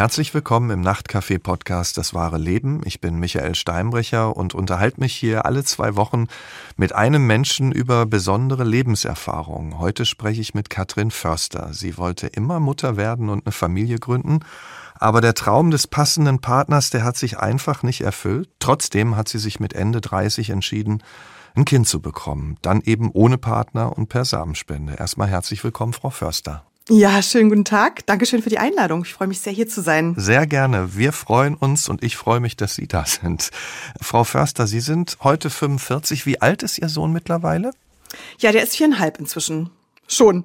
Herzlich willkommen im Nachtcafé-Podcast Das wahre Leben. Ich bin Michael Steinbrecher und unterhalte mich hier alle zwei Wochen mit einem Menschen über besondere Lebenserfahrungen. Heute spreche ich mit Katrin Förster. Sie wollte immer Mutter werden und eine Familie gründen. Aber der Traum des passenden Partners, der hat sich einfach nicht erfüllt. Trotzdem hat sie sich mit Ende 30 entschieden, ein Kind zu bekommen. Dann eben ohne Partner und per Samenspende. Erstmal herzlich willkommen, Frau Förster. Ja, schönen guten Tag. Dankeschön für die Einladung. Ich freue mich sehr, hier zu sein. Sehr gerne. Wir freuen uns und ich freue mich, dass Sie da sind. Frau Förster, Sie sind heute 45. Wie alt ist Ihr Sohn mittlerweile? Ja, der ist viereinhalb inzwischen. Schon.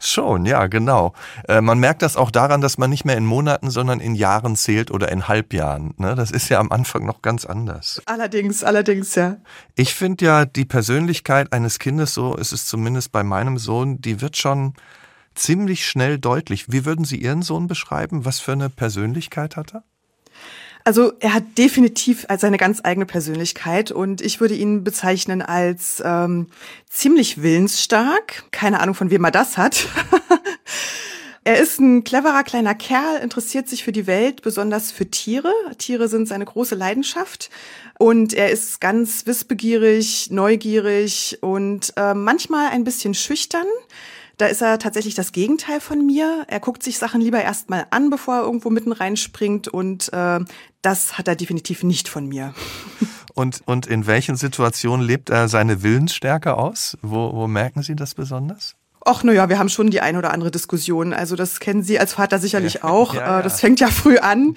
Schon, ja, genau. Äh, man merkt das auch daran, dass man nicht mehr in Monaten, sondern in Jahren zählt oder in Halbjahren. Ne? Das ist ja am Anfang noch ganz anders. Allerdings, allerdings, ja. Ich finde ja, die Persönlichkeit eines Kindes, so ist es zumindest bei meinem Sohn, die wird schon ziemlich schnell deutlich. Wie würden Sie Ihren Sohn beschreiben? Was für eine Persönlichkeit hat er? Also er hat definitiv seine ganz eigene Persönlichkeit und ich würde ihn bezeichnen als ähm, ziemlich willensstark. Keine Ahnung, von wem er das hat. er ist ein cleverer kleiner Kerl, interessiert sich für die Welt, besonders für Tiere. Tiere sind seine große Leidenschaft. Und er ist ganz wissbegierig, neugierig und äh, manchmal ein bisschen schüchtern. Da ist er tatsächlich das Gegenteil von mir. Er guckt sich Sachen lieber erstmal an, bevor er irgendwo mitten reinspringt. Und äh, das hat er definitiv nicht von mir. Und, und in welchen Situationen lebt er seine Willensstärke aus? Wo, wo merken Sie das besonders? Ach, na ja, wir haben schon die ein oder andere Diskussion. Also das kennen Sie als Vater sicherlich auch. Ja, ja. Das fängt ja früh an.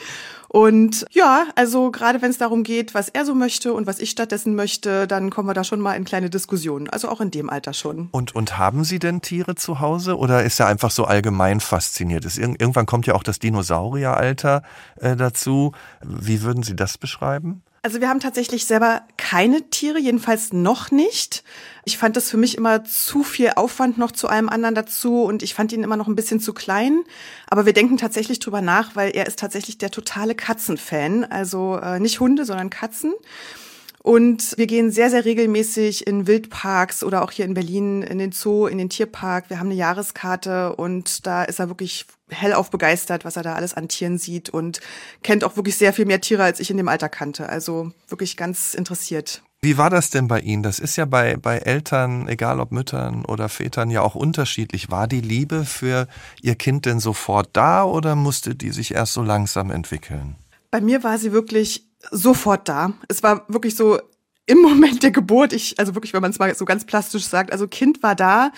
Und ja, also gerade wenn es darum geht, was er so möchte und was ich stattdessen möchte, dann kommen wir da schon mal in kleine Diskussionen. Also auch in dem Alter schon. Und, und haben Sie denn Tiere zu Hause oder ist er einfach so allgemein fasziniert? Ist, irgendwann kommt ja auch das Dinosaurieralter äh, dazu. Wie würden Sie das beschreiben? Also wir haben tatsächlich selber keine Tiere, jedenfalls noch nicht. Ich fand das für mich immer zu viel Aufwand noch zu allem anderen dazu und ich fand ihn immer noch ein bisschen zu klein. Aber wir denken tatsächlich drüber nach, weil er ist tatsächlich der totale Katzenfan. Also äh, nicht Hunde, sondern Katzen. Und wir gehen sehr, sehr regelmäßig in Wildparks oder auch hier in Berlin in den Zoo, in den Tierpark. Wir haben eine Jahreskarte und da ist er wirklich hellauf begeistert, was er da alles an Tieren sieht und kennt auch wirklich sehr viel mehr Tiere, als ich in dem Alter kannte. Also wirklich ganz interessiert. Wie war das denn bei Ihnen? Das ist ja bei, bei Eltern, egal ob Müttern oder Vätern, ja auch unterschiedlich. War die Liebe für Ihr Kind denn sofort da oder musste die sich erst so langsam entwickeln? Bei mir war sie wirklich sofort da. Es war wirklich so im Moment der Geburt, ich, also wirklich, wenn man es mal so ganz plastisch sagt, also Kind war da,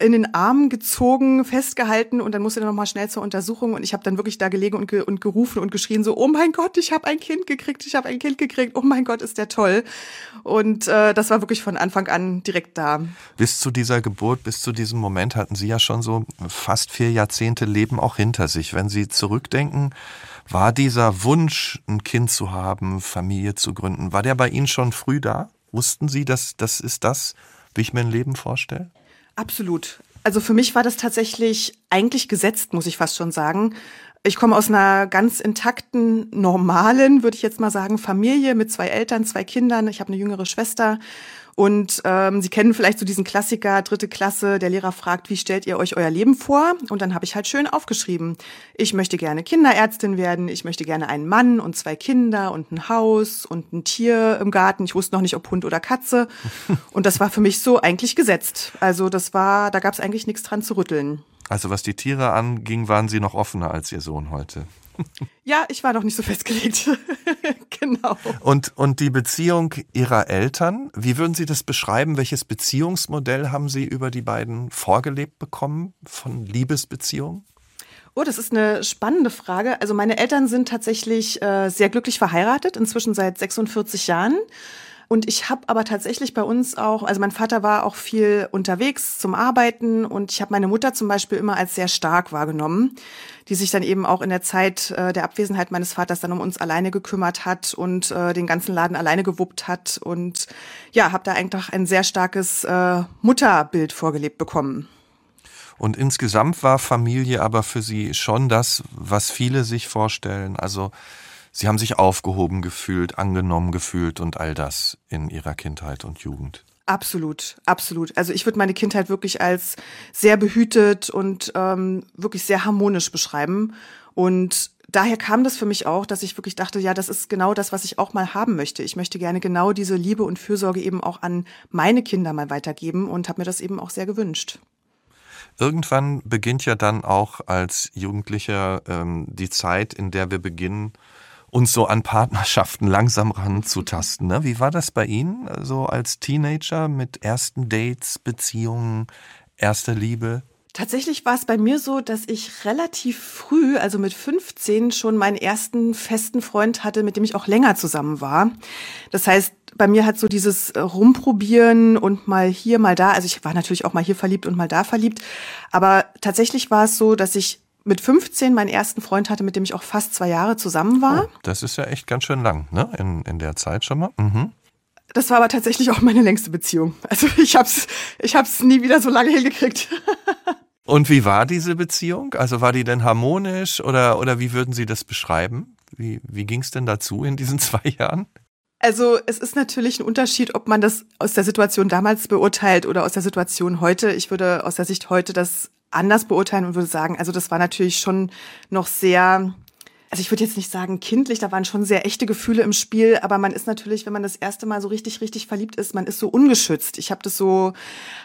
in den Arm gezogen, festgehalten und dann musste er nochmal schnell zur Untersuchung und ich habe dann wirklich da gelegen und, ge und gerufen und geschrien so, oh mein Gott, ich habe ein Kind gekriegt, ich habe ein Kind gekriegt, oh mein Gott, ist der toll. Und äh, das war wirklich von Anfang an direkt da. Bis zu dieser Geburt, bis zu diesem Moment hatten Sie ja schon so fast vier Jahrzehnte Leben auch hinter sich. Wenn Sie zurückdenken, war dieser Wunsch, ein Kind zu haben, Familie zu gründen, war der bei Ihnen schon früh da? Wussten Sie, dass das ist das, wie ich mir ein Leben vorstelle? Absolut. Also für mich war das tatsächlich eigentlich gesetzt, muss ich fast schon sagen. Ich komme aus einer ganz intakten, normalen, würde ich jetzt mal sagen, Familie mit zwei Eltern, zwei Kindern. Ich habe eine jüngere Schwester und ähm, Sie kennen vielleicht so diesen Klassiker, dritte Klasse, der Lehrer fragt, wie stellt ihr euch euer Leben vor? Und dann habe ich halt schön aufgeschrieben, ich möchte gerne Kinderärztin werden, ich möchte gerne einen Mann und zwei Kinder und ein Haus und ein Tier im Garten. Ich wusste noch nicht, ob Hund oder Katze. Und das war für mich so eigentlich gesetzt. Also das war, da gab es eigentlich nichts dran zu rütteln. Also was die Tiere anging, waren Sie noch offener als Ihr Sohn heute. Ja, ich war noch nicht so festgelegt. genau. Und, und die Beziehung Ihrer Eltern, wie würden Sie das beschreiben? Welches Beziehungsmodell haben Sie über die beiden vorgelebt bekommen von Liebesbeziehungen? Oh, das ist eine spannende Frage. Also meine Eltern sind tatsächlich äh, sehr glücklich verheiratet, inzwischen seit 46 Jahren. Und ich habe aber tatsächlich bei uns auch, also mein Vater war auch viel unterwegs zum Arbeiten und ich habe meine Mutter zum Beispiel immer als sehr stark wahrgenommen, die sich dann eben auch in der Zeit äh, der Abwesenheit meines Vaters dann um uns alleine gekümmert hat und äh, den ganzen Laden alleine gewuppt hat und ja, habe da einfach ein sehr starkes äh, Mutterbild vorgelebt bekommen. Und insgesamt war Familie aber für Sie schon das, was viele sich vorstellen. Also Sie haben sich aufgehoben gefühlt, angenommen gefühlt und all das in Ihrer Kindheit und Jugend. Absolut, absolut. Also ich würde meine Kindheit wirklich als sehr behütet und ähm, wirklich sehr harmonisch beschreiben. Und daher kam das für mich auch, dass ich wirklich dachte, ja, das ist genau das, was ich auch mal haben möchte. Ich möchte gerne genau diese Liebe und Fürsorge eben auch an meine Kinder mal weitergeben und habe mir das eben auch sehr gewünscht. Irgendwann beginnt ja dann auch als Jugendlicher ähm, die Zeit, in der wir beginnen, uns so an Partnerschaften langsam ranzutasten. Ne? Wie war das bei Ihnen, so als Teenager mit ersten Dates, Beziehungen, erster Liebe? Tatsächlich war es bei mir so, dass ich relativ früh, also mit 15, schon meinen ersten festen Freund hatte, mit dem ich auch länger zusammen war. Das heißt, bei mir hat so dieses äh, Rumprobieren und mal hier, mal da, also ich war natürlich auch mal hier verliebt und mal da verliebt, aber tatsächlich war es so, dass ich mit 15 meinen ersten Freund hatte, mit dem ich auch fast zwei Jahre zusammen war. Oh, das ist ja echt ganz schön lang, ne? In, in der Zeit schon mal. Mhm. Das war aber tatsächlich auch meine längste Beziehung. Also ich hab's, ich hab's nie wieder so lange hingekriegt. Und wie war diese Beziehung? Also war die denn harmonisch oder, oder wie würden Sie das beschreiben? Wie, wie ging es denn dazu in diesen zwei Jahren? Also es ist natürlich ein Unterschied, ob man das aus der Situation damals beurteilt oder aus der Situation heute. Ich würde aus der Sicht heute das anders beurteilen und würde sagen, also das war natürlich schon noch sehr also ich würde jetzt nicht sagen kindlich, da waren schon sehr echte Gefühle im Spiel, aber man ist natürlich, wenn man das erste Mal so richtig, richtig verliebt ist, man ist so ungeschützt. Ich habe das so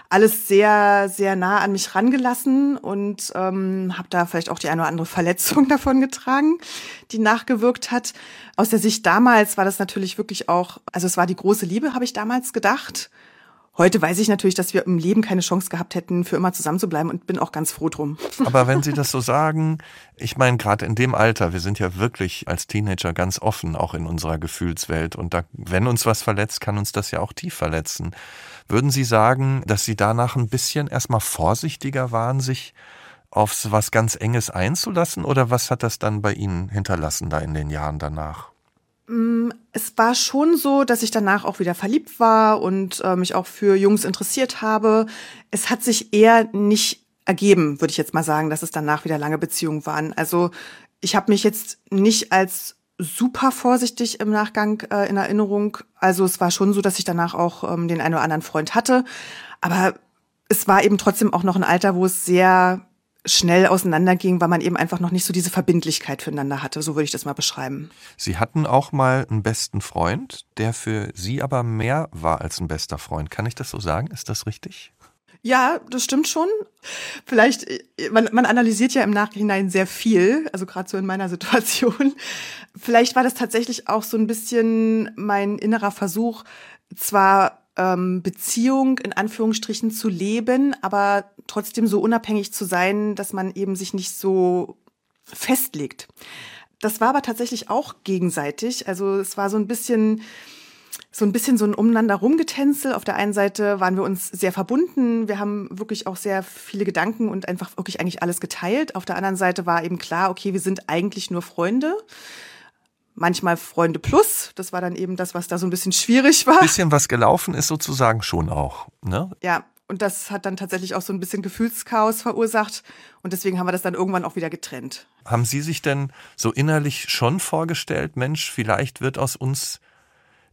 alles sehr, sehr nah an mich rangelassen und ähm, habe da vielleicht auch die eine oder andere Verletzung davon getragen, die nachgewirkt hat. Aus der Sicht damals war das natürlich wirklich auch, also es war die große Liebe, habe ich damals gedacht. Heute weiß ich natürlich, dass wir im Leben keine Chance gehabt hätten, für immer zusammen zu bleiben und bin auch ganz froh drum. Aber wenn Sie das so sagen, ich meine, gerade in dem Alter, wir sind ja wirklich als Teenager ganz offen, auch in unserer Gefühlswelt. Und da, wenn uns was verletzt, kann uns das ja auch tief verletzen. Würden Sie sagen, dass Sie danach ein bisschen erstmal vorsichtiger waren, sich auf was ganz Enges einzulassen? Oder was hat das dann bei Ihnen hinterlassen da in den Jahren danach? Mm, es war schon so, dass ich danach auch wieder verliebt war und äh, mich auch für Jungs interessiert habe. Es hat sich eher nicht ergeben, würde ich jetzt mal sagen, dass es danach wieder lange Beziehungen waren. Also ich habe mich jetzt nicht als super vorsichtig im Nachgang äh, in Erinnerung. Also es war schon so, dass ich danach auch ähm, den einen oder anderen Freund hatte. Aber es war eben trotzdem auch noch ein Alter, wo es sehr schnell auseinanderging, weil man eben einfach noch nicht so diese Verbindlichkeit füreinander hatte. So würde ich das mal beschreiben. Sie hatten auch mal einen besten Freund, der für Sie aber mehr war als ein bester Freund. Kann ich das so sagen? Ist das richtig? Ja, das stimmt schon. Vielleicht, man, man analysiert ja im Nachhinein sehr viel, also gerade so in meiner Situation. Vielleicht war das tatsächlich auch so ein bisschen mein innerer Versuch, zwar ähm, Beziehung in Anführungsstrichen zu leben, aber trotzdem so unabhängig zu sein, dass man eben sich nicht so festlegt. Das war aber tatsächlich auch gegenseitig. Also es war so ein bisschen so ein bisschen so ein umeinander rumgetänzel. Auf der einen Seite waren wir uns sehr verbunden. Wir haben wirklich auch sehr viele Gedanken und einfach wirklich eigentlich alles geteilt. Auf der anderen Seite war eben klar, okay, wir sind eigentlich nur Freunde manchmal Freunde plus. Das war dann eben das, was da so ein bisschen schwierig war. Ein bisschen was gelaufen ist sozusagen schon auch. Ne? Ja, und das hat dann tatsächlich auch so ein bisschen Gefühlschaos verursacht. Und deswegen haben wir das dann irgendwann auch wieder getrennt. Haben Sie sich denn so innerlich schon vorgestellt, Mensch, vielleicht wird aus uns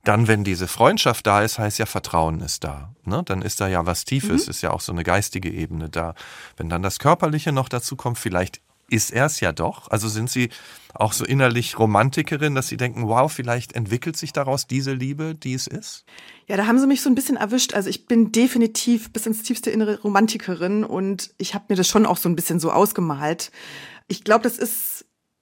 dann, wenn diese Freundschaft da ist, heißt ja, Vertrauen ist da. Ne? Dann ist da ja was Tiefes, mhm. ist ja auch so eine geistige Ebene da. Wenn dann das Körperliche noch dazu kommt, vielleicht ist er es ja doch. Also sind Sie auch so innerlich Romantikerin, dass Sie denken, wow, vielleicht entwickelt sich daraus diese Liebe, die es ist? Ja, da haben Sie mich so ein bisschen erwischt. Also ich bin definitiv bis ins tiefste innere Romantikerin und ich habe mir das schon auch so ein bisschen so ausgemalt. Ich glaube, das ist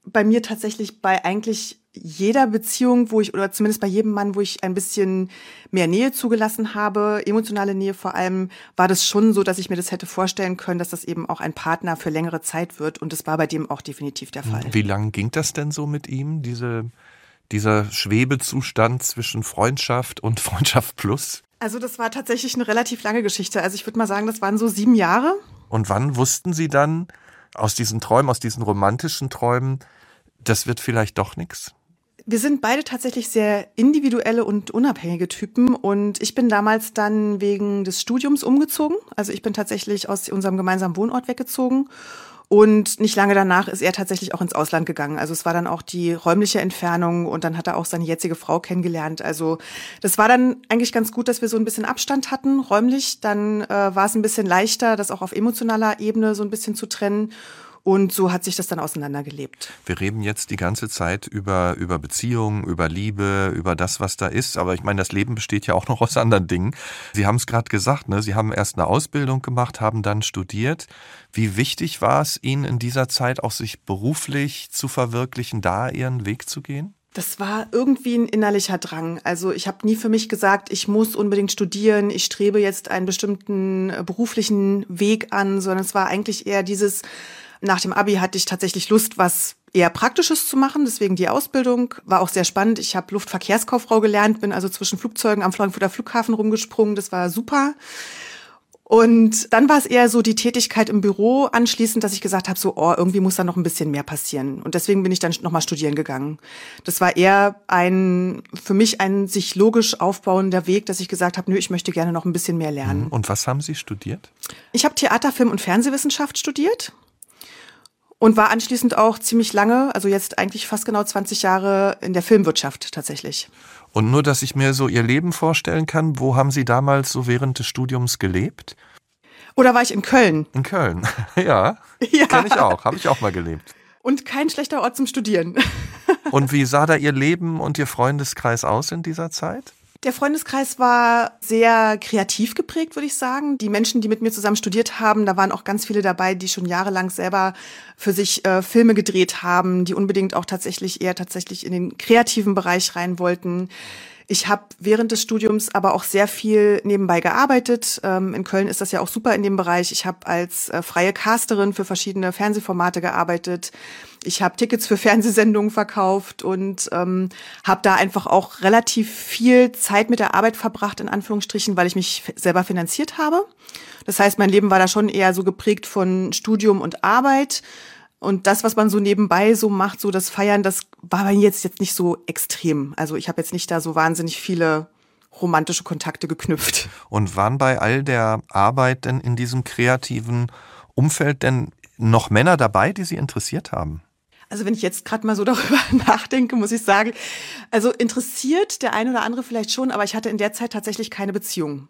bei mir tatsächlich bei eigentlich jeder Beziehung, wo ich, oder zumindest bei jedem Mann, wo ich ein bisschen mehr Nähe zugelassen habe, emotionale Nähe vor allem, war das schon so, dass ich mir das hätte vorstellen können, dass das eben auch ein Partner für längere Zeit wird. Und das war bei dem auch definitiv der Fall. Wie lang ging das denn so mit ihm, diese, dieser Schwebezustand zwischen Freundschaft und Freundschaft plus? Also das war tatsächlich eine relativ lange Geschichte. Also ich würde mal sagen, das waren so sieben Jahre. Und wann wussten Sie dann aus diesen Träumen, aus diesen romantischen Träumen, das wird vielleicht doch nichts? Wir sind beide tatsächlich sehr individuelle und unabhängige Typen und ich bin damals dann wegen des Studiums umgezogen. Also ich bin tatsächlich aus unserem gemeinsamen Wohnort weggezogen und nicht lange danach ist er tatsächlich auch ins Ausland gegangen. Also es war dann auch die räumliche Entfernung und dann hat er auch seine jetzige Frau kennengelernt. Also das war dann eigentlich ganz gut, dass wir so ein bisschen Abstand hatten, räumlich. Dann äh, war es ein bisschen leichter, das auch auf emotionaler Ebene so ein bisschen zu trennen. Und so hat sich das dann auseinandergelebt. Wir reden jetzt die ganze Zeit über, über Beziehungen, über Liebe, über das, was da ist. Aber ich meine, das Leben besteht ja auch noch aus anderen Dingen. Sie haben es gerade gesagt, ne? Sie haben erst eine Ausbildung gemacht, haben dann studiert. Wie wichtig war es Ihnen in dieser Zeit auch, sich beruflich zu verwirklichen, da Ihren Weg zu gehen? Das war irgendwie ein innerlicher Drang. Also ich habe nie für mich gesagt, ich muss unbedingt studieren, ich strebe jetzt einen bestimmten äh, beruflichen Weg an, sondern es war eigentlich eher dieses, nach dem Abi hatte ich tatsächlich Lust, was eher Praktisches zu machen. Deswegen die Ausbildung war auch sehr spannend. Ich habe Luftverkehrskauffrau gelernt, bin also zwischen Flugzeugen am Frankfurter Flughafen rumgesprungen. Das war super. Und dann war es eher so die Tätigkeit im Büro anschließend, dass ich gesagt habe, so, oh, irgendwie muss da noch ein bisschen mehr passieren. Und deswegen bin ich dann nochmal studieren gegangen. Das war eher ein, für mich ein sich logisch aufbauender Weg, dass ich gesagt habe, nö, ich möchte gerne noch ein bisschen mehr lernen. Und was haben Sie studiert? Ich habe Theater, Film und Fernsehwissenschaft studiert und war anschließend auch ziemlich lange, also jetzt eigentlich fast genau 20 Jahre in der Filmwirtschaft tatsächlich. Und nur, dass ich mir so Ihr Leben vorstellen kann, wo haben Sie damals so während des Studiums gelebt? Oder war ich in Köln? In Köln, ja. ja. Kenne ich auch, habe ich auch mal gelebt. Und kein schlechter Ort zum Studieren. und wie sah da Ihr Leben und Ihr Freundeskreis aus in dieser Zeit? Der Freundeskreis war sehr kreativ geprägt, würde ich sagen. Die Menschen, die mit mir zusammen studiert haben, da waren auch ganz viele dabei, die schon jahrelang selber für sich äh, Filme gedreht haben, die unbedingt auch tatsächlich eher tatsächlich in den kreativen Bereich rein wollten. Ich habe während des Studiums aber auch sehr viel nebenbei gearbeitet. Ähm, in Köln ist das ja auch super in dem Bereich. Ich habe als äh, freie Casterin für verschiedene Fernsehformate gearbeitet. Ich habe Tickets für Fernsehsendungen verkauft und ähm, habe da einfach auch relativ viel Zeit mit der Arbeit verbracht, in Anführungsstrichen, weil ich mich selber finanziert habe. Das heißt, mein Leben war da schon eher so geprägt von Studium und Arbeit. Und das, was man so nebenbei so macht, so das Feiern, das war bei mir jetzt, jetzt nicht so extrem. Also ich habe jetzt nicht da so wahnsinnig viele romantische Kontakte geknüpft. Und waren bei all der Arbeit denn in diesem kreativen Umfeld denn noch Männer dabei, die Sie interessiert haben? Also wenn ich jetzt gerade mal so darüber nachdenke, muss ich sagen, also interessiert der eine oder andere vielleicht schon, aber ich hatte in der Zeit tatsächlich keine Beziehung.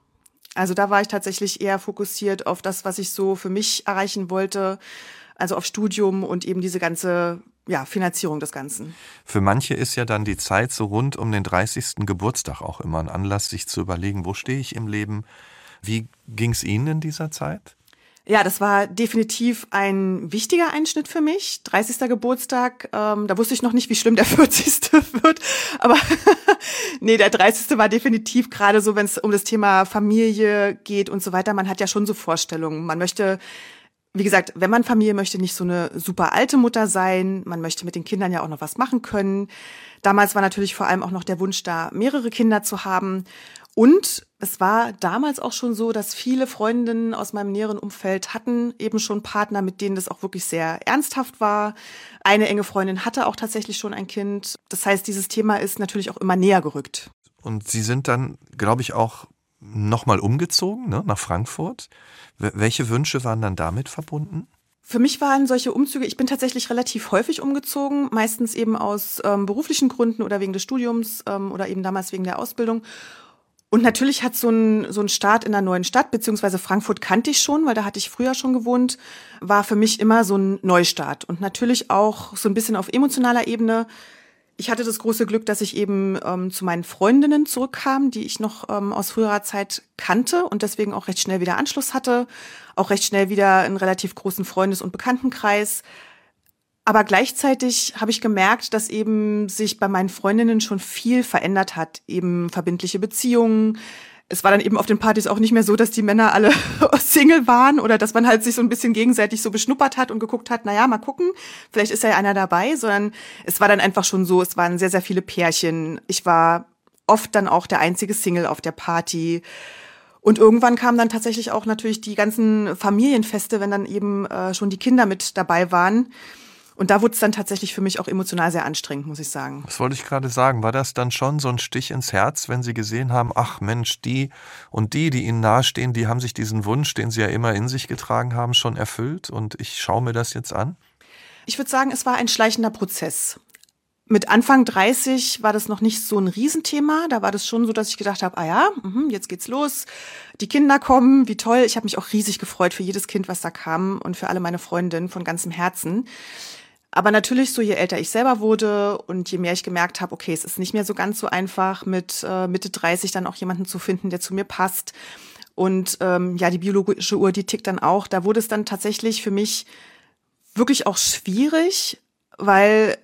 Also da war ich tatsächlich eher fokussiert auf das, was ich so für mich erreichen wollte also auf Studium und eben diese ganze ja, Finanzierung des Ganzen. Für manche ist ja dann die Zeit so rund um den 30. Geburtstag auch immer ein Anlass, sich zu überlegen, wo stehe ich im Leben? Wie ging es Ihnen in dieser Zeit? Ja, das war definitiv ein wichtiger Einschnitt für mich. 30. Geburtstag, ähm, da wusste ich noch nicht, wie schlimm der 40. wird. Aber nee, der 30. war definitiv gerade so, wenn es um das Thema Familie geht und so weiter. Man hat ja schon so Vorstellungen. Man möchte wie gesagt, wenn man Familie möchte, nicht so eine super alte Mutter sein. Man möchte mit den Kindern ja auch noch was machen können. Damals war natürlich vor allem auch noch der Wunsch da, mehrere Kinder zu haben. Und es war damals auch schon so, dass viele Freundinnen aus meinem näheren Umfeld hatten eben schon Partner, mit denen das auch wirklich sehr ernsthaft war. Eine enge Freundin hatte auch tatsächlich schon ein Kind. Das heißt, dieses Thema ist natürlich auch immer näher gerückt. Und Sie sind dann, glaube ich, auch nochmal umgezogen ne, nach Frankfurt. Welche Wünsche waren dann damit verbunden? Für mich waren solche Umzüge, ich bin tatsächlich relativ häufig umgezogen, meistens eben aus ähm, beruflichen Gründen oder wegen des Studiums ähm, oder eben damals wegen der Ausbildung. Und natürlich hat so ein, so ein Start in einer neuen Stadt, beziehungsweise Frankfurt kannte ich schon, weil da hatte ich früher schon gewohnt, war für mich immer so ein Neustart. Und natürlich auch so ein bisschen auf emotionaler Ebene ich hatte das große Glück, dass ich eben ähm, zu meinen Freundinnen zurückkam, die ich noch ähm, aus früherer Zeit kannte und deswegen auch recht schnell wieder Anschluss hatte, auch recht schnell wieder einen relativ großen Freundes- und Bekanntenkreis. Aber gleichzeitig habe ich gemerkt, dass eben sich bei meinen Freundinnen schon viel verändert hat, eben verbindliche Beziehungen, es war dann eben auf den Partys auch nicht mehr so, dass die Männer alle Single waren oder dass man halt sich so ein bisschen gegenseitig so beschnuppert hat und geguckt hat, naja, mal gucken, vielleicht ist ja einer dabei, sondern es war dann einfach schon so, es waren sehr, sehr viele Pärchen. Ich war oft dann auch der einzige Single auf der Party. Und irgendwann kamen dann tatsächlich auch natürlich die ganzen Familienfeste, wenn dann eben äh, schon die Kinder mit dabei waren. Und da wurde es dann tatsächlich für mich auch emotional sehr anstrengend, muss ich sagen. Das wollte ich gerade sagen. War das dann schon so ein Stich ins Herz, wenn Sie gesehen haben, ach Mensch, die und die, die Ihnen nahestehen, die haben sich diesen Wunsch, den Sie ja immer in sich getragen haben, schon erfüllt und ich schaue mir das jetzt an? Ich würde sagen, es war ein schleichender Prozess. mit Anfang 30 war das noch nicht so ein Riesenthema. Da war das schon so, dass ich gedacht habe, ah ja, mh, jetzt geht's los. Die Kinder kommen, wie toll. Ich habe mich auch riesig gefreut für jedes Kind, was da kam und für alle meine Freundinnen von ganzem Herzen. Aber natürlich, so je älter ich selber wurde und je mehr ich gemerkt habe, okay, es ist nicht mehr so ganz so einfach, mit äh, Mitte 30 dann auch jemanden zu finden, der zu mir passt. Und ähm, ja, die biologische Uhr, die tickt dann auch. Da wurde es dann tatsächlich für mich wirklich auch schwierig, weil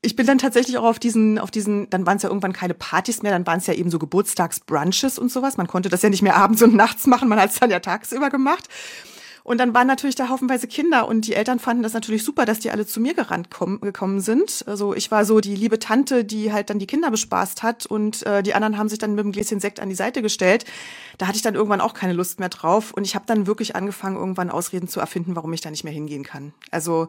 ich bin dann tatsächlich auch auf diesen, auf diesen, dann waren es ja irgendwann keine Partys mehr, dann waren es ja eben so Geburtstagsbrunches und sowas. Man konnte das ja nicht mehr abends und nachts machen, man hat es dann ja tagsüber gemacht. Und dann waren natürlich da haufenweise Kinder und die Eltern fanden das natürlich super, dass die alle zu mir gerannt kommen, gekommen sind. Also ich war so die liebe Tante, die halt dann die Kinder bespaßt hat und äh, die anderen haben sich dann mit dem Gläschen Sekt an die Seite gestellt. Da hatte ich dann irgendwann auch keine Lust mehr drauf und ich habe dann wirklich angefangen, irgendwann Ausreden zu erfinden, warum ich da nicht mehr hingehen kann. Also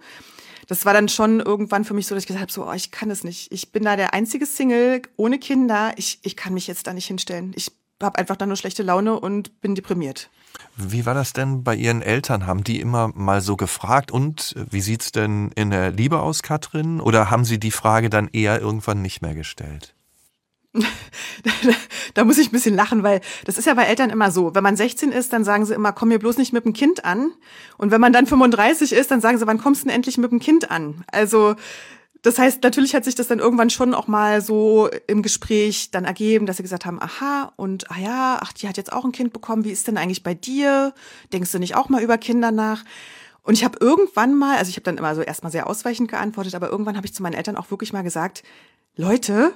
das war dann schon irgendwann für mich so, dass ich gesagt habe, so, oh, ich kann es nicht. Ich bin da der einzige Single ohne Kinder. Ich, ich kann mich jetzt da nicht hinstellen. Ich habe einfach dann nur schlechte Laune und bin deprimiert. Wie war das denn bei Ihren Eltern? Haben die immer mal so gefragt und wie sieht's denn in der Liebe aus, Katrin? Oder haben Sie die Frage dann eher irgendwann nicht mehr gestellt? da muss ich ein bisschen lachen, weil das ist ja bei Eltern immer so. Wenn man 16 ist, dann sagen sie immer, komm mir bloß nicht mit dem Kind an. Und wenn man dann 35 ist, dann sagen sie, wann kommst du denn endlich mit dem Kind an? Also das heißt, natürlich hat sich das dann irgendwann schon auch mal so im Gespräch dann ergeben, dass sie gesagt haben, aha, und ah ja, ach, die hat jetzt auch ein Kind bekommen, wie ist denn eigentlich bei dir? Denkst du nicht auch mal über Kinder nach? Und ich habe irgendwann mal, also ich habe dann immer so erstmal sehr ausweichend geantwortet, aber irgendwann habe ich zu meinen Eltern auch wirklich mal gesagt, Leute,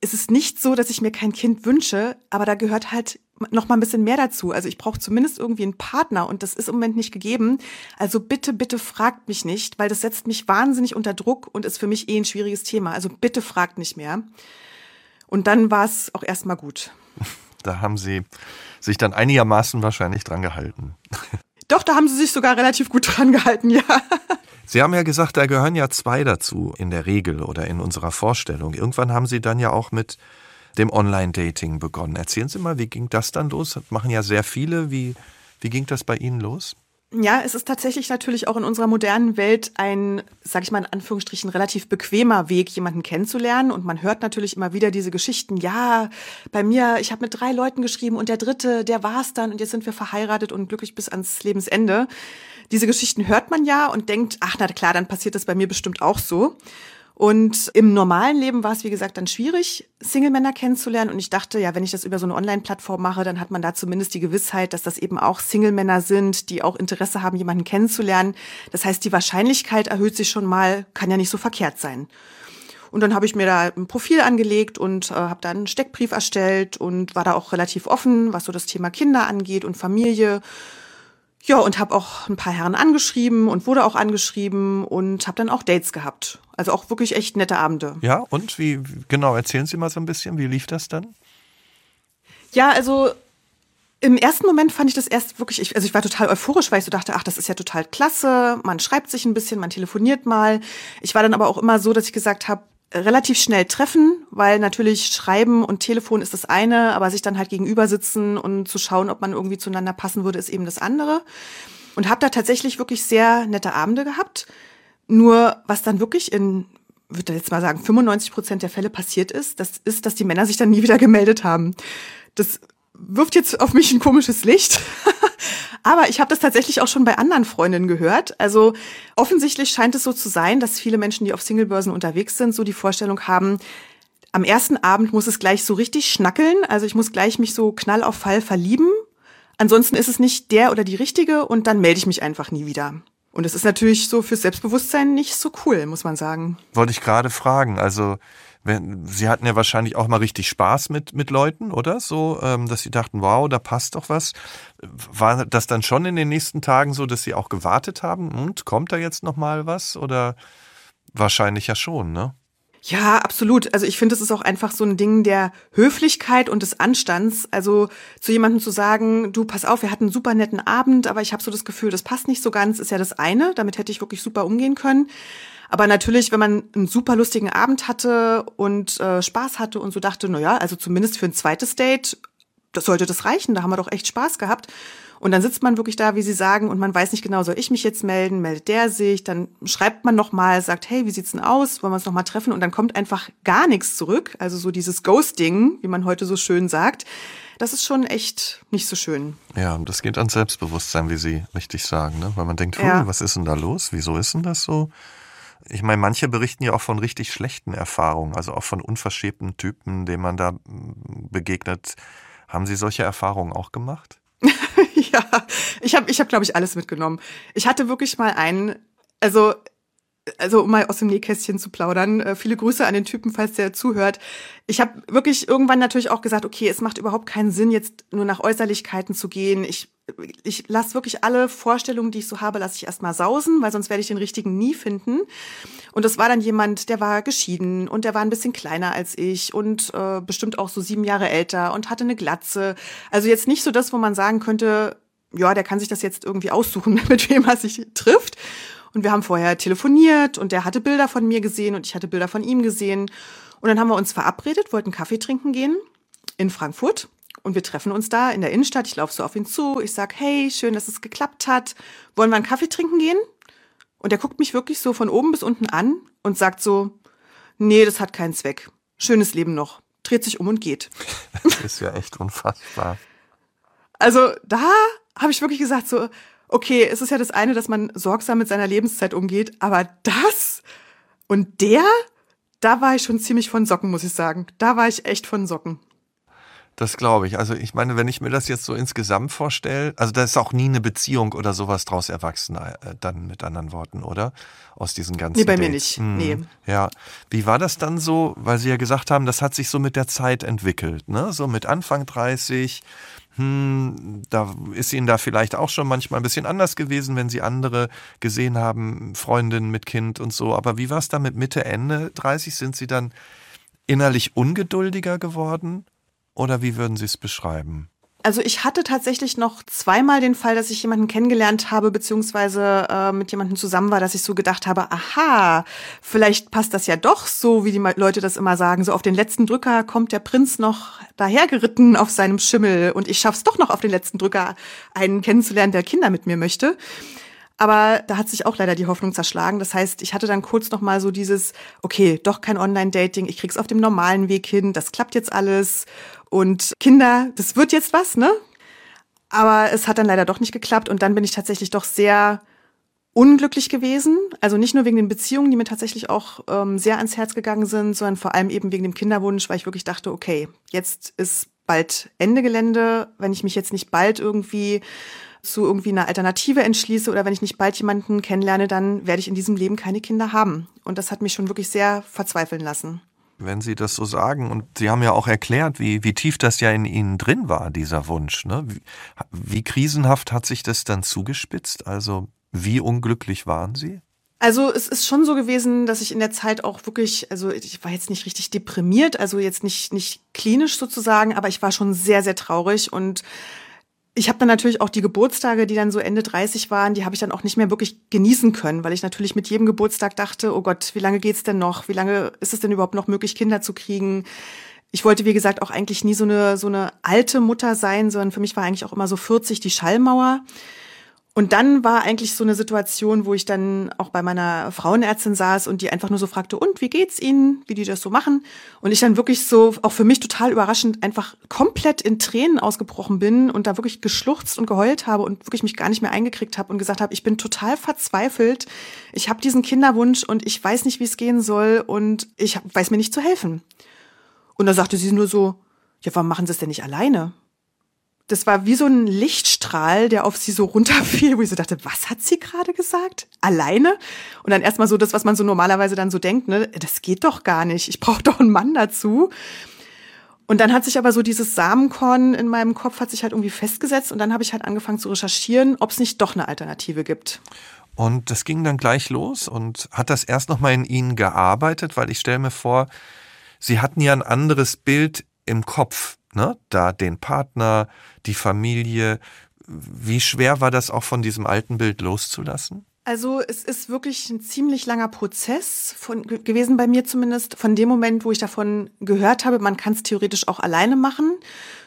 es ist nicht so, dass ich mir kein Kind wünsche, aber da gehört halt noch mal ein bisschen mehr dazu. Also ich brauche zumindest irgendwie einen Partner und das ist im Moment nicht gegeben. Also bitte, bitte fragt mich nicht, weil das setzt mich wahnsinnig unter Druck und ist für mich eh ein schwieriges Thema. Also bitte fragt nicht mehr. Und dann war es auch erstmal gut. Da haben Sie sich dann einigermaßen wahrscheinlich dran gehalten. Doch, da haben Sie sich sogar relativ gut dran gehalten, ja. Sie haben ja gesagt, da gehören ja zwei dazu in der Regel oder in unserer Vorstellung. Irgendwann haben Sie dann ja auch mit dem Online-Dating begonnen. Erzählen Sie mal, wie ging das dann los? Das machen ja sehr viele. Wie, wie ging das bei Ihnen los? Ja, es ist tatsächlich natürlich auch in unserer modernen Welt ein, sag ich mal in Anführungsstrichen, relativ bequemer Weg, jemanden kennenzulernen. Und man hört natürlich immer wieder diese Geschichten. Ja, bei mir, ich habe mit drei Leuten geschrieben und der dritte, der war's dann und jetzt sind wir verheiratet und glücklich bis ans Lebensende. Diese Geschichten hört man ja und denkt, ach na klar, dann passiert das bei mir bestimmt auch so. Und im normalen Leben war es, wie gesagt, dann schwierig, Single-Männer kennenzulernen. Und ich dachte, ja, wenn ich das über so eine Online-Plattform mache, dann hat man da zumindest die Gewissheit, dass das eben auch Single-Männer sind, die auch Interesse haben, jemanden kennenzulernen. Das heißt, die Wahrscheinlichkeit erhöht sich schon mal, kann ja nicht so verkehrt sein. Und dann habe ich mir da ein Profil angelegt und äh, habe da einen Steckbrief erstellt und war da auch relativ offen, was so das Thema Kinder angeht und Familie ja, und habe auch ein paar Herren angeschrieben und wurde auch angeschrieben und habe dann auch Dates gehabt. Also auch wirklich echt nette Abende. Ja, und wie, genau, erzählen Sie mal so ein bisschen, wie lief das dann? Ja, also im ersten Moment fand ich das erst wirklich, ich, also ich war total euphorisch, weil ich so dachte, ach, das ist ja total klasse. Man schreibt sich ein bisschen, man telefoniert mal. Ich war dann aber auch immer so, dass ich gesagt habe, relativ schnell treffen, weil natürlich Schreiben und Telefon ist das eine, aber sich dann halt gegenüber sitzen und zu schauen, ob man irgendwie zueinander passen würde, ist eben das andere. Und habe da tatsächlich wirklich sehr nette Abende gehabt. Nur was dann wirklich in, würde jetzt mal sagen, 95 Prozent der Fälle passiert ist, das ist, dass die Männer sich dann nie wieder gemeldet haben. Das wirft jetzt auf mich ein komisches Licht. Aber ich habe das tatsächlich auch schon bei anderen Freundinnen gehört. Also offensichtlich scheint es so zu sein, dass viele Menschen, die auf Singlebörsen unterwegs sind, so die Vorstellung haben, am ersten Abend muss es gleich so richtig schnackeln. Also ich muss gleich mich so knall auf Fall verlieben. Ansonsten ist es nicht der oder die richtige und dann melde ich mich einfach nie wieder. Und es ist natürlich so fürs Selbstbewusstsein nicht so cool, muss man sagen. Wollte ich gerade fragen. Also Sie hatten ja wahrscheinlich auch mal richtig Spaß mit, mit Leuten, oder? So, ähm, dass Sie dachten, wow, da passt doch was. War das dann schon in den nächsten Tagen so, dass Sie auch gewartet haben? Und kommt da jetzt noch mal was? Oder wahrscheinlich ja schon, ne? Ja, absolut. Also ich finde, es ist auch einfach so ein Ding der Höflichkeit und des Anstands. Also zu jemandem zu sagen, du, pass auf, wir hatten einen super netten Abend, aber ich habe so das Gefühl, das passt nicht so ganz, ist ja das eine. Damit hätte ich wirklich super umgehen können. Aber natürlich, wenn man einen super lustigen Abend hatte und äh, Spaß hatte und so dachte, na ja, also zumindest für ein zweites Date, das sollte das reichen, da haben wir doch echt Spaß gehabt. Und dann sitzt man wirklich da, wie Sie sagen, und man weiß nicht genau, soll ich mich jetzt melden, meldet der sich, dann schreibt man nochmal, sagt, hey, wie sieht's denn aus, wollen wir uns nochmal treffen? Und dann kommt einfach gar nichts zurück, also so dieses Ghosting, wie man heute so schön sagt. Das ist schon echt nicht so schön. Ja, das geht ans Selbstbewusstsein, wie Sie richtig sagen, ne? weil man denkt, ja. was ist denn da los? Wieso ist denn das so? Ich meine, manche berichten ja auch von richtig schlechten Erfahrungen, also auch von unverschämten Typen, denen man da begegnet. Haben Sie solche Erfahrungen auch gemacht? ja, ich habe, ich hab, glaube ich, alles mitgenommen. Ich hatte wirklich mal einen, also also um mal aus dem Nähkästchen zu plaudern, äh, viele Grüße an den Typen, falls der zuhört. Ich habe wirklich irgendwann natürlich auch gesagt, okay, es macht überhaupt keinen Sinn, jetzt nur nach Äußerlichkeiten zu gehen. Ich, ich lasse wirklich alle Vorstellungen, die ich so habe, lasse ich erstmal sausen, weil sonst werde ich den richtigen nie finden. Und das war dann jemand, der war geschieden und der war ein bisschen kleiner als ich und äh, bestimmt auch so sieben Jahre älter und hatte eine Glatze. Also jetzt nicht so das, wo man sagen könnte, ja, der kann sich das jetzt irgendwie aussuchen, mit wem er sich trifft. Und wir haben vorher telefoniert und der hatte Bilder von mir gesehen und ich hatte Bilder von ihm gesehen. Und dann haben wir uns verabredet, wollten Kaffee trinken gehen in Frankfurt. Und wir treffen uns da in der Innenstadt. Ich laufe so auf ihn zu. Ich sag, hey, schön, dass es geklappt hat. Wollen wir einen Kaffee trinken gehen? Und er guckt mich wirklich so von oben bis unten an und sagt so, nee, das hat keinen Zweck. Schönes Leben noch. Dreht sich um und geht. Das ist ja echt unfassbar. Also da habe ich wirklich gesagt so, okay, es ist ja das eine, dass man sorgsam mit seiner Lebenszeit umgeht, aber das und der, da war ich schon ziemlich von Socken, muss ich sagen. Da war ich echt von Socken. Das glaube ich. Also ich meine, wenn ich mir das jetzt so insgesamt vorstelle, also da ist auch nie eine Beziehung oder sowas draus erwachsen, äh, dann mit anderen Worten, oder? Aus diesen ganzen. Nee, bei Dates. mir nicht. Hm. Nee. Ja. Wie war das dann so? Weil Sie ja gesagt haben, das hat sich so mit der Zeit entwickelt, ne? So mit Anfang 30, hm, da ist ihnen da vielleicht auch schon manchmal ein bisschen anders gewesen, wenn sie andere gesehen haben, Freundinnen mit Kind und so. Aber wie war es da mit Mitte, Ende 30? Sind sie dann innerlich ungeduldiger geworden? Oder wie würden Sie es beschreiben? Also ich hatte tatsächlich noch zweimal den Fall, dass ich jemanden kennengelernt habe, beziehungsweise äh, mit jemandem zusammen war, dass ich so gedacht habe, aha, vielleicht passt das ja doch so, wie die Leute das immer sagen. So auf den letzten Drücker kommt der Prinz noch dahergeritten auf seinem Schimmel und ich schaff's doch noch auf den letzten Drücker, einen kennenzulernen, der Kinder mit mir möchte. Aber da hat sich auch leider die Hoffnung zerschlagen. Das heißt, ich hatte dann kurz noch mal so dieses, okay, doch kein Online-Dating, ich krieg's auf dem normalen Weg hin, das klappt jetzt alles. Und Kinder, das wird jetzt was, ne? Aber es hat dann leider doch nicht geklappt und dann bin ich tatsächlich doch sehr unglücklich gewesen. Also nicht nur wegen den Beziehungen, die mir tatsächlich auch ähm, sehr ans Herz gegangen sind, sondern vor allem eben wegen dem Kinderwunsch, weil ich wirklich dachte, okay, jetzt ist bald Ende Gelände. Wenn ich mich jetzt nicht bald irgendwie zu irgendwie einer Alternative entschließe oder wenn ich nicht bald jemanden kennenlerne, dann werde ich in diesem Leben keine Kinder haben. Und das hat mich schon wirklich sehr verzweifeln lassen wenn Sie das so sagen. Und Sie haben ja auch erklärt, wie, wie tief das ja in Ihnen drin war, dieser Wunsch. Ne? Wie, wie krisenhaft hat sich das dann zugespitzt? Also wie unglücklich waren Sie? Also es ist schon so gewesen, dass ich in der Zeit auch wirklich, also ich war jetzt nicht richtig deprimiert, also jetzt nicht nicht klinisch sozusagen, aber ich war schon sehr sehr traurig und ich habe dann natürlich auch die Geburtstage, die dann so Ende 30 waren, die habe ich dann auch nicht mehr wirklich genießen können, weil ich natürlich mit jedem Geburtstag dachte, oh Gott, wie lange geht's denn noch? Wie lange ist es denn überhaupt noch möglich, Kinder zu kriegen? Ich wollte, wie gesagt, auch eigentlich nie so eine, so eine alte Mutter sein, sondern für mich war eigentlich auch immer so 40 die Schallmauer. Und dann war eigentlich so eine Situation, wo ich dann auch bei meiner Frauenärztin saß und die einfach nur so fragte, und wie geht's Ihnen, wie die das so machen? Und ich dann wirklich so, auch für mich total überraschend, einfach komplett in Tränen ausgebrochen bin und da wirklich geschluchzt und geheult habe und wirklich mich gar nicht mehr eingekriegt habe und gesagt habe, ich bin total verzweifelt. Ich habe diesen Kinderwunsch und ich weiß nicht, wie es gehen soll und ich weiß mir nicht zu helfen. Und da sagte sie nur so, ja, warum machen Sie es denn nicht alleine? Das war wie so ein Lichtstrahl, der auf sie so runterfiel, wo ich so dachte, was hat sie gerade gesagt? Alleine? Und dann erstmal so das, was man so normalerweise dann so denkt, ne, das geht doch gar nicht. Ich brauche doch einen Mann dazu. Und dann hat sich aber so dieses Samenkorn in meinem Kopf hat sich halt irgendwie festgesetzt und dann habe ich halt angefangen zu recherchieren, ob es nicht doch eine Alternative gibt. Und das ging dann gleich los und hat das erst noch mal in Ihnen gearbeitet, weil ich stelle mir vor, Sie hatten ja ein anderes Bild im Kopf ne? Da den Partner, die Familie. Wie schwer war das auch von diesem alten Bild loszulassen? Also es ist wirklich ein ziemlich langer Prozess von, gewesen bei mir zumindest, von dem Moment, wo ich davon gehört habe, man kann es theoretisch auch alleine machen,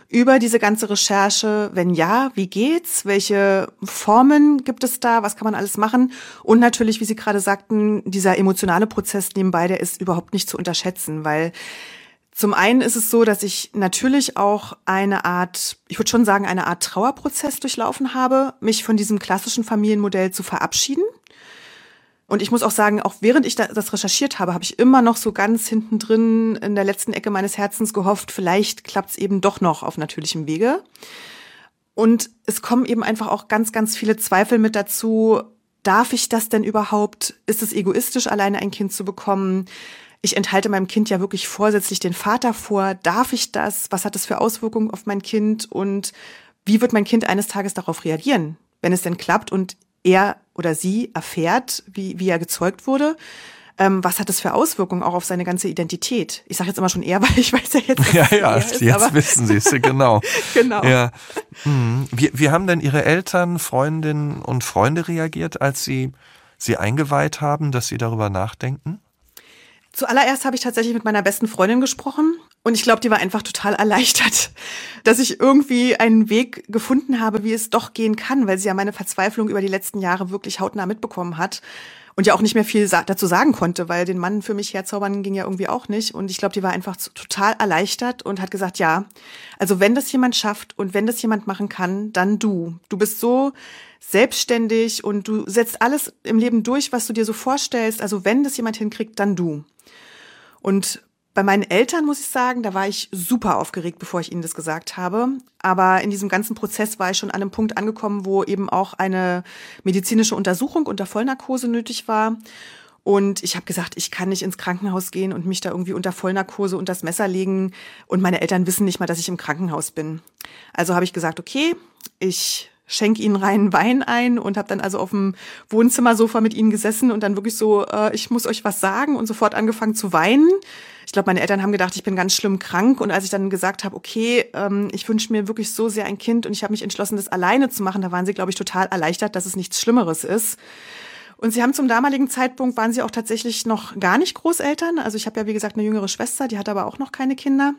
über diese ganze Recherche, wenn ja, wie geht's, welche Formen gibt es da, was kann man alles machen und natürlich, wie Sie gerade sagten, dieser emotionale Prozess nebenbei, der ist überhaupt nicht zu unterschätzen, weil zum einen ist es so, dass ich natürlich auch eine Art, ich würde schon sagen, eine Art Trauerprozess durchlaufen habe, mich von diesem klassischen Familienmodell zu verabschieden. Und ich muss auch sagen, auch während ich das recherchiert habe, habe ich immer noch so ganz hinten drin in der letzten Ecke meines Herzens gehofft, vielleicht klappt es eben doch noch auf natürlichem Wege. Und es kommen eben einfach auch ganz, ganz viele Zweifel mit dazu. Darf ich das denn überhaupt? Ist es egoistisch, alleine ein Kind zu bekommen? Ich enthalte meinem Kind ja wirklich vorsätzlich den Vater vor. Darf ich das? Was hat das für Auswirkungen auf mein Kind? Und wie wird mein Kind eines Tages darauf reagieren, wenn es denn klappt und er oder sie erfährt, wie, wie er gezeugt wurde? Ähm, was hat das für Auswirkungen auch auf seine ganze Identität? Ich sage jetzt immer schon er, weil ich weiß ja jetzt. Ja, ja, ist, jetzt wissen Sie es, genau. genau. Ja. Hm. Wie, wie haben denn Ihre Eltern, Freundinnen und Freunde reagiert, als Sie Sie eingeweiht haben, dass Sie darüber nachdenken? Zuallererst habe ich tatsächlich mit meiner besten Freundin gesprochen und ich glaube, die war einfach total erleichtert, dass ich irgendwie einen Weg gefunden habe, wie es doch gehen kann, weil sie ja meine Verzweiflung über die letzten Jahre wirklich hautnah mitbekommen hat und ja auch nicht mehr viel dazu sagen konnte, weil den Mann für mich herzaubern ging ja irgendwie auch nicht. Und ich glaube, die war einfach total erleichtert und hat gesagt, ja, also wenn das jemand schafft und wenn das jemand machen kann, dann du. Du bist so selbstständig und du setzt alles im Leben durch, was du dir so vorstellst. Also wenn das jemand hinkriegt, dann du. Und bei meinen Eltern muss ich sagen, da war ich super aufgeregt, bevor ich ihnen das gesagt habe. Aber in diesem ganzen Prozess war ich schon an einem Punkt angekommen, wo eben auch eine medizinische Untersuchung unter Vollnarkose nötig war. Und ich habe gesagt, ich kann nicht ins Krankenhaus gehen und mich da irgendwie unter Vollnarkose und das Messer legen. Und meine Eltern wissen nicht mal, dass ich im Krankenhaus bin. Also habe ich gesagt, okay, ich schenk ihnen reinen Wein ein und habe dann also auf dem Wohnzimmersofa mit ihnen gesessen und dann wirklich so, äh, ich muss euch was sagen und sofort angefangen zu weinen. Ich glaube, meine Eltern haben gedacht, ich bin ganz schlimm krank und als ich dann gesagt habe, okay, ähm, ich wünsche mir wirklich so sehr ein Kind und ich habe mich entschlossen, das alleine zu machen, da waren sie, glaube ich, total erleichtert, dass es nichts Schlimmeres ist. Und sie haben zum damaligen Zeitpunkt, waren sie auch tatsächlich noch gar nicht Großeltern. Also ich habe ja, wie gesagt, eine jüngere Schwester, die hat aber auch noch keine Kinder.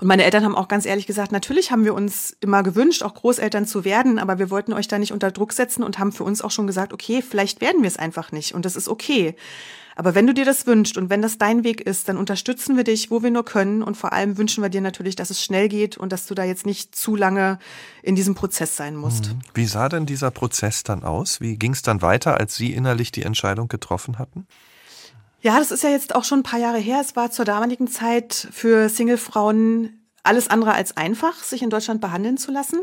Und meine Eltern haben auch ganz ehrlich gesagt, natürlich haben wir uns immer gewünscht, auch Großeltern zu werden, aber wir wollten euch da nicht unter Druck setzen und haben für uns auch schon gesagt, okay, vielleicht werden wir es einfach nicht und das ist okay. Aber wenn du dir das wünschst und wenn das dein Weg ist, dann unterstützen wir dich, wo wir nur können und vor allem wünschen wir dir natürlich, dass es schnell geht und dass du da jetzt nicht zu lange in diesem Prozess sein musst. Mhm. Wie sah denn dieser Prozess dann aus? Wie ging es dann weiter, als Sie innerlich die Entscheidung getroffen hatten? Ja, das ist ja jetzt auch schon ein paar Jahre her. Es war zur damaligen Zeit für Singlefrauen alles andere als einfach, sich in Deutschland behandeln zu lassen.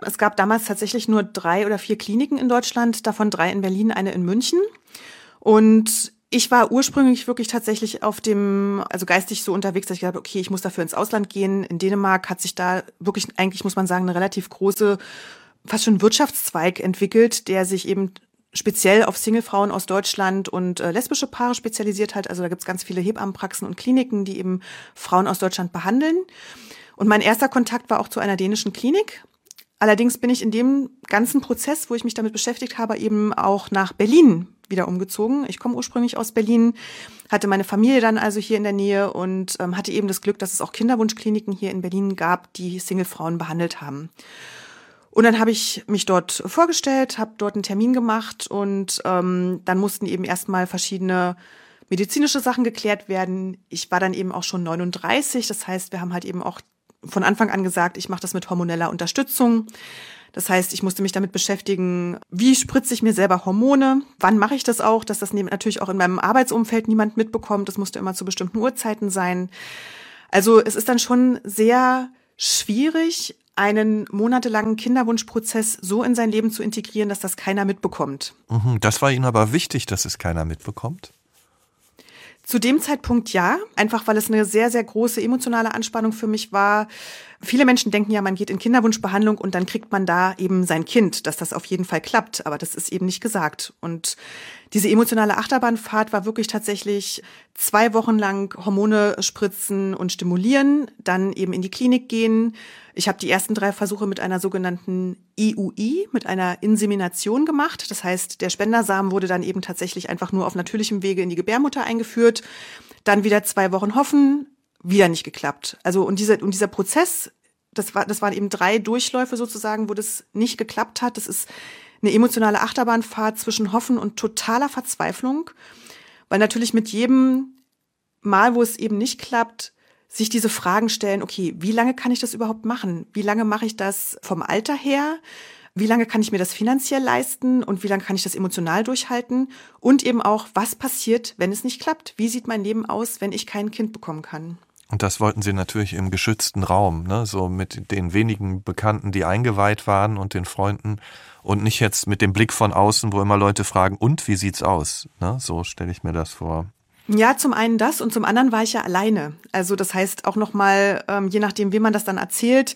Es gab damals tatsächlich nur drei oder vier Kliniken in Deutschland, davon drei in Berlin, eine in München. Und ich war ursprünglich wirklich tatsächlich auf dem, also geistig so unterwegs, dass ich gesagt habe, okay, ich muss dafür ins Ausland gehen. In Dänemark hat sich da wirklich, eigentlich muss man sagen, eine relativ große, fast schon Wirtschaftszweig entwickelt, der sich eben speziell auf Singlefrauen aus Deutschland und äh, lesbische Paare spezialisiert hat. Also da gibt's ganz viele Hebammenpraxen und Kliniken, die eben Frauen aus Deutschland behandeln. Und mein erster Kontakt war auch zu einer dänischen Klinik. Allerdings bin ich in dem ganzen Prozess, wo ich mich damit beschäftigt habe, eben auch nach Berlin wieder umgezogen. Ich komme ursprünglich aus Berlin, hatte meine Familie dann also hier in der Nähe und ähm, hatte eben das Glück, dass es auch Kinderwunschkliniken hier in Berlin gab, die Singlefrauen behandelt haben. Und dann habe ich mich dort vorgestellt, habe dort einen Termin gemacht und ähm, dann mussten eben erstmal verschiedene medizinische Sachen geklärt werden. Ich war dann eben auch schon 39, das heißt, wir haben halt eben auch von Anfang an gesagt, ich mache das mit hormoneller Unterstützung. Das heißt, ich musste mich damit beschäftigen, wie spritze ich mir selber Hormone, wann mache ich das auch, dass das natürlich auch in meinem Arbeitsumfeld niemand mitbekommt. Das musste immer zu bestimmten Uhrzeiten sein. Also es ist dann schon sehr schwierig, einen monatelangen Kinderwunschprozess so in sein Leben zu integrieren, dass das keiner mitbekommt. Mhm, das war Ihnen aber wichtig, dass es keiner mitbekommt? Zu dem Zeitpunkt ja, einfach weil es eine sehr, sehr große emotionale Anspannung für mich war. Viele Menschen denken ja, man geht in Kinderwunschbehandlung und dann kriegt man da eben sein Kind, dass das auf jeden Fall klappt. Aber das ist eben nicht gesagt. Und diese emotionale Achterbahnfahrt war wirklich tatsächlich zwei Wochen lang Hormone spritzen und stimulieren, dann eben in die Klinik gehen. Ich habe die ersten drei Versuche mit einer sogenannten IUI, mit einer Insemination gemacht. Das heißt, der Spendersamen wurde dann eben tatsächlich einfach nur auf natürlichem Wege in die Gebärmutter eingeführt. Dann wieder zwei Wochen hoffen, wieder nicht geklappt. Also und dieser und dieser Prozess, das war das waren eben drei Durchläufe sozusagen, wo das nicht geklappt hat. Das ist eine emotionale Achterbahnfahrt zwischen Hoffen und totaler Verzweiflung, weil natürlich mit jedem Mal, wo es eben nicht klappt, sich diese Fragen stellen, okay, wie lange kann ich das überhaupt machen? Wie lange mache ich das vom Alter her? Wie lange kann ich mir das finanziell leisten und wie lange kann ich das emotional durchhalten? Und eben auch, was passiert, wenn es nicht klappt? Wie sieht mein Leben aus, wenn ich kein Kind bekommen kann? Und das wollten sie natürlich im geschützten Raum, ne? so mit den wenigen Bekannten, die eingeweiht waren und den Freunden und nicht jetzt mit dem Blick von außen, wo immer Leute fragen, und wie sieht's aus? Ne? So stelle ich mir das vor. Ja, zum einen das und zum anderen war ich ja alleine. Also das heißt auch nochmal, ähm, je nachdem, wie man das dann erzählt,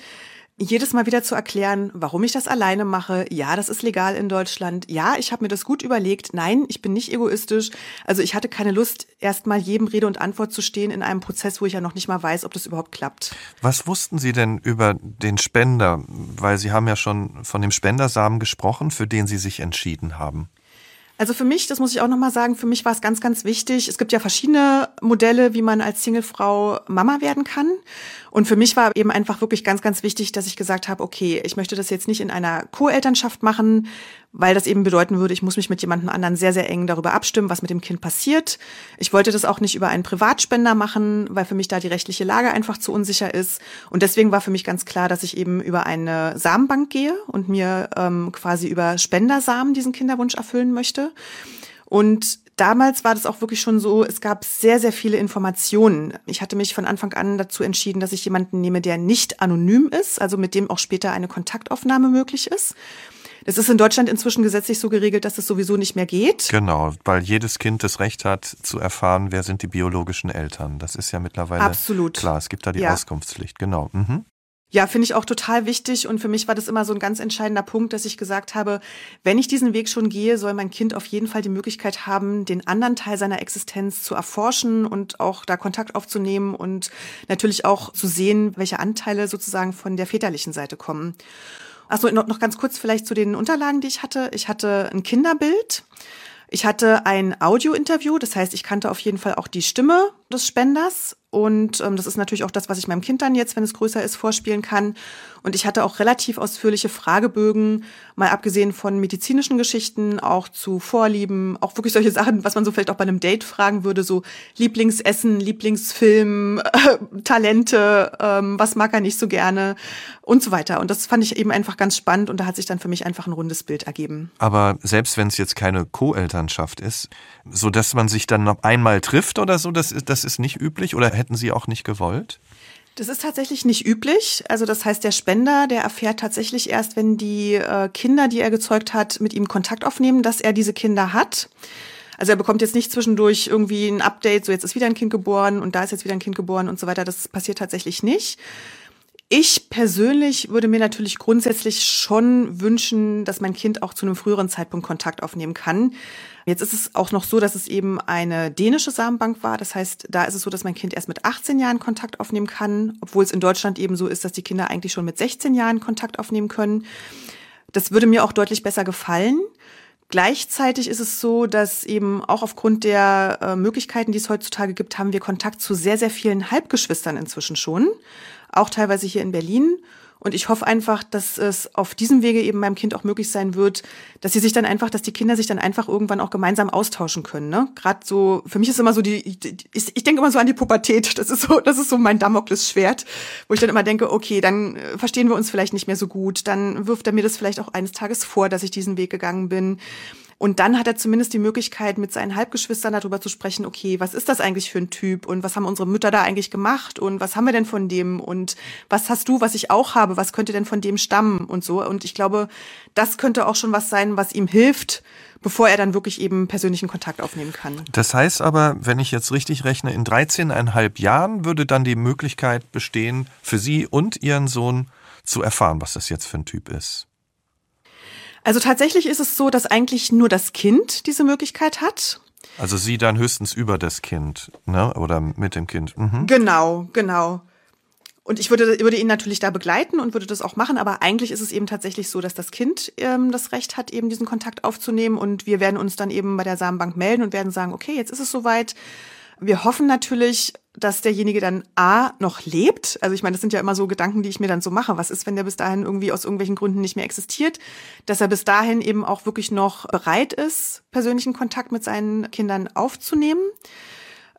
jedes Mal wieder zu erklären, warum ich das alleine mache. Ja, das ist legal in Deutschland. Ja, ich habe mir das gut überlegt. Nein, ich bin nicht egoistisch. Also ich hatte keine Lust, erstmal jedem Rede und Antwort zu stehen in einem Prozess, wo ich ja noch nicht mal weiß, ob das überhaupt klappt. Was wussten Sie denn über den Spender? Weil Sie haben ja schon von dem Spendersamen gesprochen, für den Sie sich entschieden haben. Also für mich, das muss ich auch nochmal sagen, für mich war es ganz, ganz wichtig. Es gibt ja verschiedene Modelle, wie man als Singlefrau Mama werden kann. Und für mich war eben einfach wirklich ganz, ganz wichtig, dass ich gesagt habe, okay, ich möchte das jetzt nicht in einer Co-Elternschaft machen, weil das eben bedeuten würde, ich muss mich mit jemandem anderen sehr, sehr eng darüber abstimmen, was mit dem Kind passiert. Ich wollte das auch nicht über einen Privatspender machen, weil für mich da die rechtliche Lage einfach zu unsicher ist. Und deswegen war für mich ganz klar, dass ich eben über eine Samenbank gehe und mir ähm, quasi über Spendersamen diesen Kinderwunsch erfüllen möchte. Und damals war das auch wirklich schon so, es gab sehr, sehr viele Informationen. Ich hatte mich von Anfang an dazu entschieden, dass ich jemanden nehme, der nicht anonym ist, also mit dem auch später eine Kontaktaufnahme möglich ist. Das ist in Deutschland inzwischen gesetzlich so geregelt, dass es sowieso nicht mehr geht. Genau, weil jedes Kind das Recht hat zu erfahren, wer sind die biologischen Eltern. Das ist ja mittlerweile Absolut. klar. Es gibt da die ja. Auskunftspflicht, genau. Mhm. Ja, finde ich auch total wichtig und für mich war das immer so ein ganz entscheidender Punkt, dass ich gesagt habe, wenn ich diesen Weg schon gehe, soll mein Kind auf jeden Fall die Möglichkeit haben, den anderen Teil seiner Existenz zu erforschen und auch da Kontakt aufzunehmen und natürlich auch zu sehen, welche Anteile sozusagen von der väterlichen Seite kommen. Achso, noch, noch ganz kurz vielleicht zu den Unterlagen, die ich hatte. Ich hatte ein Kinderbild. Ich hatte ein Audio-Interview, das heißt, ich kannte auf jeden Fall auch die Stimme des Spenders und ähm, das ist natürlich auch das, was ich meinem Kind dann jetzt, wenn es größer ist, vorspielen kann. Und ich hatte auch relativ ausführliche Fragebögen, mal abgesehen von medizinischen Geschichten, auch zu Vorlieben, auch wirklich solche Sachen, was man so vielleicht auch bei einem Date fragen würde, so Lieblingsessen, Lieblingsfilm, äh, Talente, ähm, was mag er nicht so gerne und so weiter. Und das fand ich eben einfach ganz spannend und da hat sich dann für mich einfach ein rundes Bild ergeben. Aber selbst wenn es jetzt keine Co-Elternschaft ist, so dass man sich dann noch einmal trifft oder so, das ist, das ist nicht üblich oder hätten Sie auch nicht gewollt? Das ist tatsächlich nicht üblich. Also das heißt, der Spender, der erfährt tatsächlich erst, wenn die äh, Kinder, die er gezeugt hat, mit ihm Kontakt aufnehmen, dass er diese Kinder hat. Also er bekommt jetzt nicht zwischendurch irgendwie ein Update, so jetzt ist wieder ein Kind geboren und da ist jetzt wieder ein Kind geboren und so weiter. Das passiert tatsächlich nicht. Ich persönlich würde mir natürlich grundsätzlich schon wünschen, dass mein Kind auch zu einem früheren Zeitpunkt Kontakt aufnehmen kann. Jetzt ist es auch noch so, dass es eben eine dänische Samenbank war. Das heißt, da ist es so, dass mein Kind erst mit 18 Jahren Kontakt aufnehmen kann, obwohl es in Deutschland eben so ist, dass die Kinder eigentlich schon mit 16 Jahren Kontakt aufnehmen können. Das würde mir auch deutlich besser gefallen. Gleichzeitig ist es so, dass eben auch aufgrund der äh, Möglichkeiten, die es heutzutage gibt, haben wir Kontakt zu sehr, sehr vielen Halbgeschwistern inzwischen schon auch teilweise hier in Berlin. Und ich hoffe einfach, dass es auf diesem Wege eben meinem Kind auch möglich sein wird, dass sie sich dann einfach, dass die Kinder sich dann einfach irgendwann auch gemeinsam austauschen können. Ne? Gerade so, für mich ist immer so die, ich, ich denke immer so an die Pubertät. Das ist so, das ist so mein Damoklesschwert, wo ich dann immer denke, okay, dann äh, verstehen wir uns vielleicht nicht mehr so gut. Dann wirft er mir das vielleicht auch eines Tages vor, dass ich diesen Weg gegangen bin Und dann hat er zumindest die Möglichkeit, mit seinen Halbgeschwistern darüber zu sprechen, okay, was ist das eigentlich für ein Typ und was haben unsere Mütter da eigentlich gemacht und was haben wir denn von dem und was hast du, was ich auch habe, was könnte denn von dem stammen und so. Und ich glaube, das könnte auch schon was sein, was ihm hilft, bevor er dann wirklich eben persönlichen Kontakt aufnehmen kann. Das heißt aber, wenn ich jetzt richtig rechne, in 13,5 Jahren würde dann die Möglichkeit bestehen, für Sie und Ihren Sohn zu erfahren, was das jetzt für ein Typ ist. Also tatsächlich ist es so, dass eigentlich nur das Kind diese Möglichkeit hat. Also sie dann höchstens über das Kind, ne? Oder mit dem Kind. Mhm. Genau, genau. Und ich würde, würde ihn natürlich da begleiten und würde das auch machen, aber eigentlich ist es eben tatsächlich so, dass das Kind ähm, das Recht hat, eben diesen Kontakt aufzunehmen und wir werden uns dann eben bei der Samenbank melden und werden sagen, okay, jetzt ist es soweit. Wir hoffen natürlich, dass derjenige dann A noch lebt. Also ich meine, das sind ja immer so Gedanken, die ich mir dann so mache. Was ist, wenn der bis dahin irgendwie aus irgendwelchen Gründen nicht mehr existiert? Dass er bis dahin eben auch wirklich noch bereit ist, persönlichen Kontakt mit seinen Kindern aufzunehmen.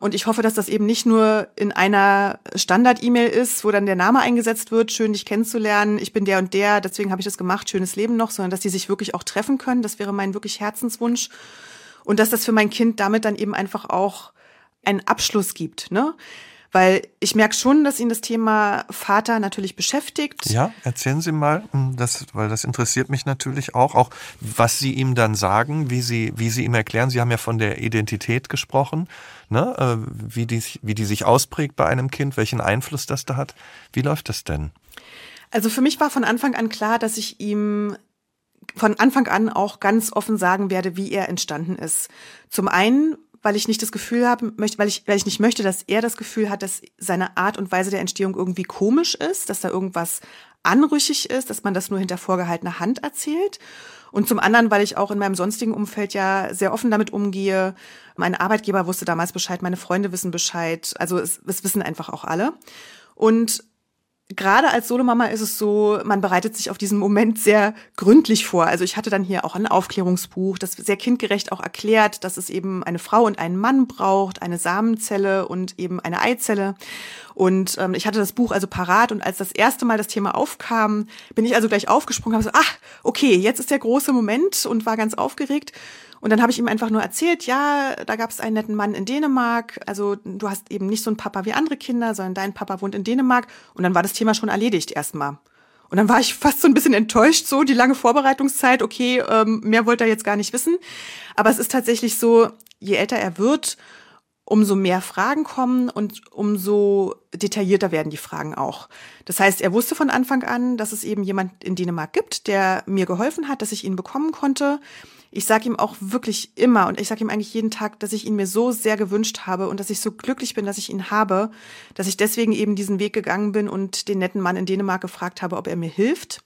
Und ich hoffe, dass das eben nicht nur in einer Standard-E-Mail ist, wo dann der Name eingesetzt wird, schön dich kennenzulernen, ich bin der und der, deswegen habe ich das gemacht, schönes Leben noch, sondern dass die sich wirklich auch treffen können. Das wäre mein wirklich Herzenswunsch. Und dass das für mein Kind damit dann eben einfach auch einen Abschluss gibt, ne? Weil ich merke schon, dass ihn das Thema Vater natürlich beschäftigt. Ja, erzählen Sie mal, hm, das, weil das interessiert mich natürlich auch, auch was Sie ihm dann sagen, wie Sie, wie Sie ihm erklären. Sie haben ja von der Identität gesprochen, ne? Äh, wie, die, wie die sich ausprägt bei einem Kind, welchen Einfluss das da hat. Wie läuft das denn? Also für mich war von Anfang an klar, dass ich ihm von Anfang an auch ganz offen sagen werde, wie er entstanden ist. Zum einen, weil ich nicht das Gefühl habe, möchte, weil ich, weil ich nicht möchte, dass er das Gefühl hat, dass seine Art und Weise der Entstehung irgendwie komisch ist, dass da irgendwas anrüchig ist, dass man das nur hinter vorgehaltener Hand erzählt. Und zum anderen, weil ich auch in meinem sonstigen Umfeld ja sehr offen damit umgehe. Mein Arbeitgeber wusste damals Bescheid, meine Freunde wissen Bescheid. Also es, es wissen einfach auch alle. Und gerade als Solomama ist es so, man bereitet sich auf diesen Moment sehr gründlich vor. Also ich hatte dann hier auch ein Aufklärungsbuch, das sehr kindgerecht auch erklärt, dass es eben eine Frau und einen Mann braucht, eine Samenzelle und eben eine Eizelle. Und ähm, ich hatte das Buch also parat und als das erste Mal das Thema aufkam, bin ich also gleich aufgesprungen, habe so, ach, okay, jetzt ist der große Moment und war ganz aufgeregt. Und dann habe ich ihm einfach nur erzählt, ja, da gab es einen netten Mann in Dänemark. Also du hast eben nicht so einen Papa wie andere Kinder, sondern dein Papa wohnt in Dänemark. Und dann war das Thema schon erledigt erstmal. Und dann war ich fast so ein bisschen enttäuscht, so die lange Vorbereitungszeit. Okay, ähm, mehr wollte er jetzt gar nicht wissen. Aber es ist tatsächlich so, je älter er wird, umso mehr Fragen kommen und umso detaillierter werden die Fragen auch. Das heißt, er wusste von Anfang an, dass es eben jemand in Dänemark gibt, der mir geholfen hat, dass ich ihn bekommen konnte. Ich sage ihm auch wirklich immer und ich sage ihm eigentlich jeden Tag, dass ich ihn mir so sehr gewünscht habe und dass ich so glücklich bin, dass ich ihn habe, dass ich deswegen eben diesen Weg gegangen bin und den netten Mann in Dänemark gefragt habe, ob er mir hilft.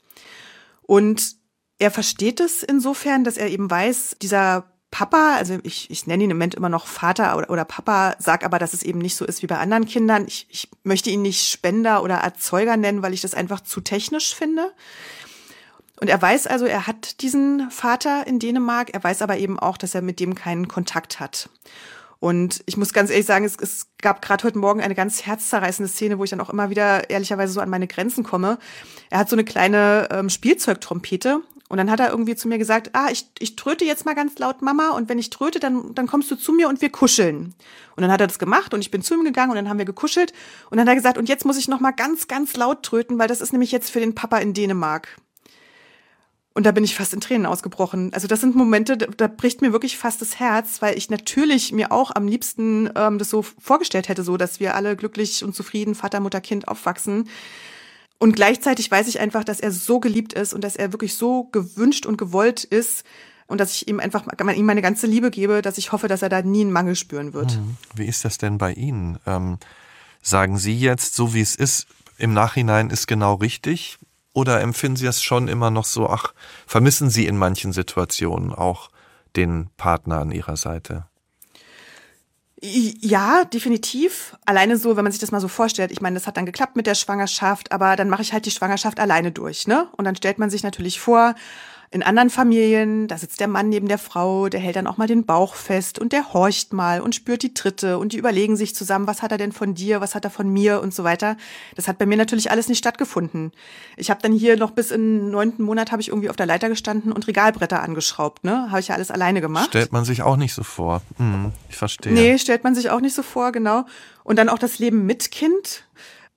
Und er versteht es insofern, dass er eben weiß, dieser Papa, also ich, ich nenne ihn im Moment immer noch Vater oder, oder Papa, sag aber, dass es eben nicht so ist wie bei anderen Kindern. Ich, ich möchte ihn nicht Spender oder Erzeuger nennen, weil ich das einfach zu technisch finde. Und er weiß also, er hat diesen Vater in Dänemark, er weiß aber eben auch, dass er mit dem keinen Kontakt hat. Und ich muss ganz ehrlich sagen, es, es gab gerade heute Morgen eine ganz herzzerreißende Szene, wo ich dann auch immer wieder ehrlicherweise so an meine Grenzen komme. Er hat so eine kleine ähm, Spielzeugtrompete und dann hat er irgendwie zu mir gesagt, ah, ich, ich tröte jetzt mal ganz laut Mama und wenn ich tröte, dann, dann kommst du zu mir und wir kuscheln. Und dann hat er das gemacht und ich bin zu ihm gegangen und dann haben wir gekuschelt und dann hat er gesagt, und jetzt muss ich noch mal ganz, ganz laut tröten, weil das ist nämlich jetzt für den Papa in Dänemark. Und da bin ich fast in Tränen ausgebrochen. Also das sind Momente, da, da bricht mir wirklich fast das Herz, weil ich natürlich mir auch am liebsten ähm, das so vorgestellt hätte, so dass wir alle glücklich und zufrieden Vater, Mutter, Kind aufwachsen. Und gleichzeitig weiß ich einfach, dass er so geliebt ist und dass er wirklich so gewünscht und gewollt ist und dass ich ihm einfach ihm meine ganze Liebe gebe, dass ich hoffe, dass er da nie einen Mangel spüren wird. Mhm. Wie ist das denn bei Ihnen? Ähm, sagen Sie jetzt, so wie es ist, im Nachhinein ist genau richtig? Oder empfinden Sie es schon immer noch so, ach, vermissen Sie in manchen Situationen auch den Partner an Ihrer Seite? Ja, definitiv. Alleine so, wenn man sich das mal so vorstellt. Ich meine, das hat dann geklappt mit der Schwangerschaft, aber dann mache ich halt die Schwangerschaft alleine durch, ne? Und dann stellt man sich natürlich vor, In anderen Familien, da sitzt der Mann neben der Frau, der hält dann auch mal den Bauch fest und der horcht mal und spürt die Tritte und die überlegen sich zusammen, was hat er denn von dir, was hat er von mir und so weiter. Das hat bei mir natürlich alles nicht stattgefunden. Ich habe dann hier noch bis in neunten Monat habe ich irgendwie auf der Leiter gestanden und Regalbretter angeschraubt, ne? Habe ich ja alles alleine gemacht. Stellt man sich auch nicht so vor. Hm, ich verstehe. Nee, stellt man sich auch nicht so vor, genau. Und dann auch das Leben mit Kind.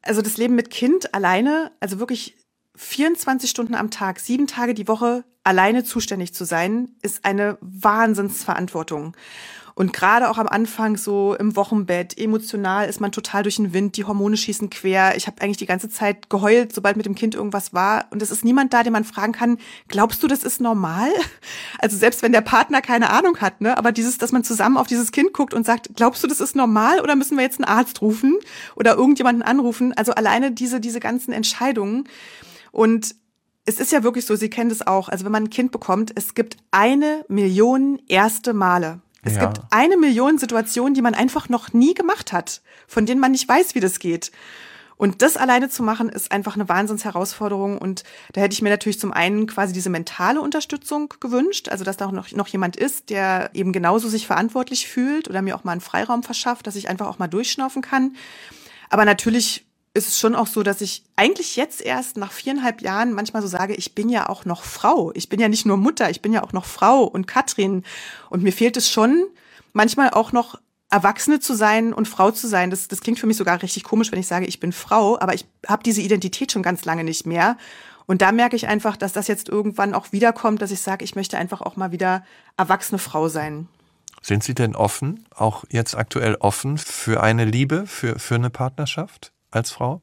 Also das Leben mit Kind alleine, also wirklich 24 Stunden am Tag, sieben Tage die Woche alleine zuständig zu sein, ist eine Wahnsinnsverantwortung. Und gerade auch am Anfang so im Wochenbett, emotional ist man total durch den Wind, die Hormone schießen quer. Ich habe eigentlich die ganze Zeit geheult, sobald mit dem Kind irgendwas war. Und es ist niemand da, den man fragen kann, glaubst du, das ist normal? Also selbst wenn der Partner keine Ahnung hat, ne? Aber dieses, dass man zusammen auf dieses Kind guckt und sagt, glaubst du, das ist normal oder müssen wir jetzt einen Arzt rufen oder irgendjemanden anrufen? Also alleine diese, diese ganzen Entscheidungen. Und es ist ja wirklich so, Sie kennen das auch. Also wenn man ein Kind bekommt, es gibt eine Million erste Male. Es ja. gibt eine Million Situationen, die man einfach noch nie gemacht hat, von denen man nicht weiß, wie das geht. Und das alleine zu machen, ist einfach eine Wahnsinnsherausforderung. Und da hätte ich mir natürlich zum einen quasi diese mentale Unterstützung gewünscht, also dass da auch noch, noch jemand ist, der eben genauso sich verantwortlich fühlt oder mir auch mal einen Freiraum verschafft, dass ich einfach auch mal durchschnaufen kann. Aber natürlich ist es schon auch so, dass ich eigentlich jetzt erst nach viereinhalb Jahren manchmal so sage, ich bin ja auch noch Frau. Ich bin ja nicht nur Mutter, ich bin ja auch noch Frau und Katrin. Und mir fehlt es schon, manchmal auch noch Erwachsene zu sein und Frau zu sein. Das, das klingt für mich sogar richtig komisch, wenn ich sage, ich bin Frau, aber ich habe diese Identität schon ganz lange nicht mehr. Und da merke ich einfach, dass das jetzt irgendwann auch wiederkommt, dass ich sage, ich möchte einfach auch mal wieder erwachsene Frau sein. Sind Sie denn offen, auch jetzt aktuell offen für eine Liebe, für, für eine Partnerschaft? Als Frau?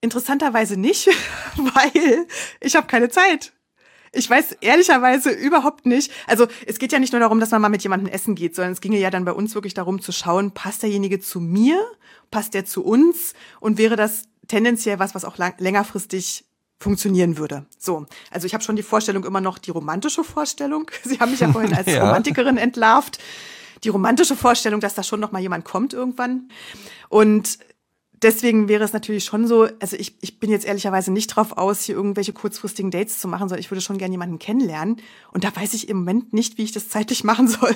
Interessanterweise nicht, weil ich habe keine Zeit. Ich weiß ehrlicherweise überhaupt nicht. Also es geht ja nicht nur darum, dass man mal mit jemandem essen geht, sondern es ginge ja dann bei uns wirklich darum zu schauen, passt derjenige zu mir, passt der zu uns und wäre das tendenziell was, was auch lang, längerfristig funktionieren würde. So, also ich habe schon die Vorstellung immer noch die romantische Vorstellung. Sie haben mich ja vorhin als ja. Romantikerin entlarvt. Die romantische Vorstellung, dass da schon noch mal jemand kommt irgendwann. Und deswegen wäre es natürlich schon so, also ich, ich bin jetzt ehrlicherweise nicht drauf aus, hier irgendwelche kurzfristigen Dates zu machen, sondern ich würde schon gerne jemanden kennenlernen. Und da weiß ich im Moment nicht, wie ich das zeitlich machen soll.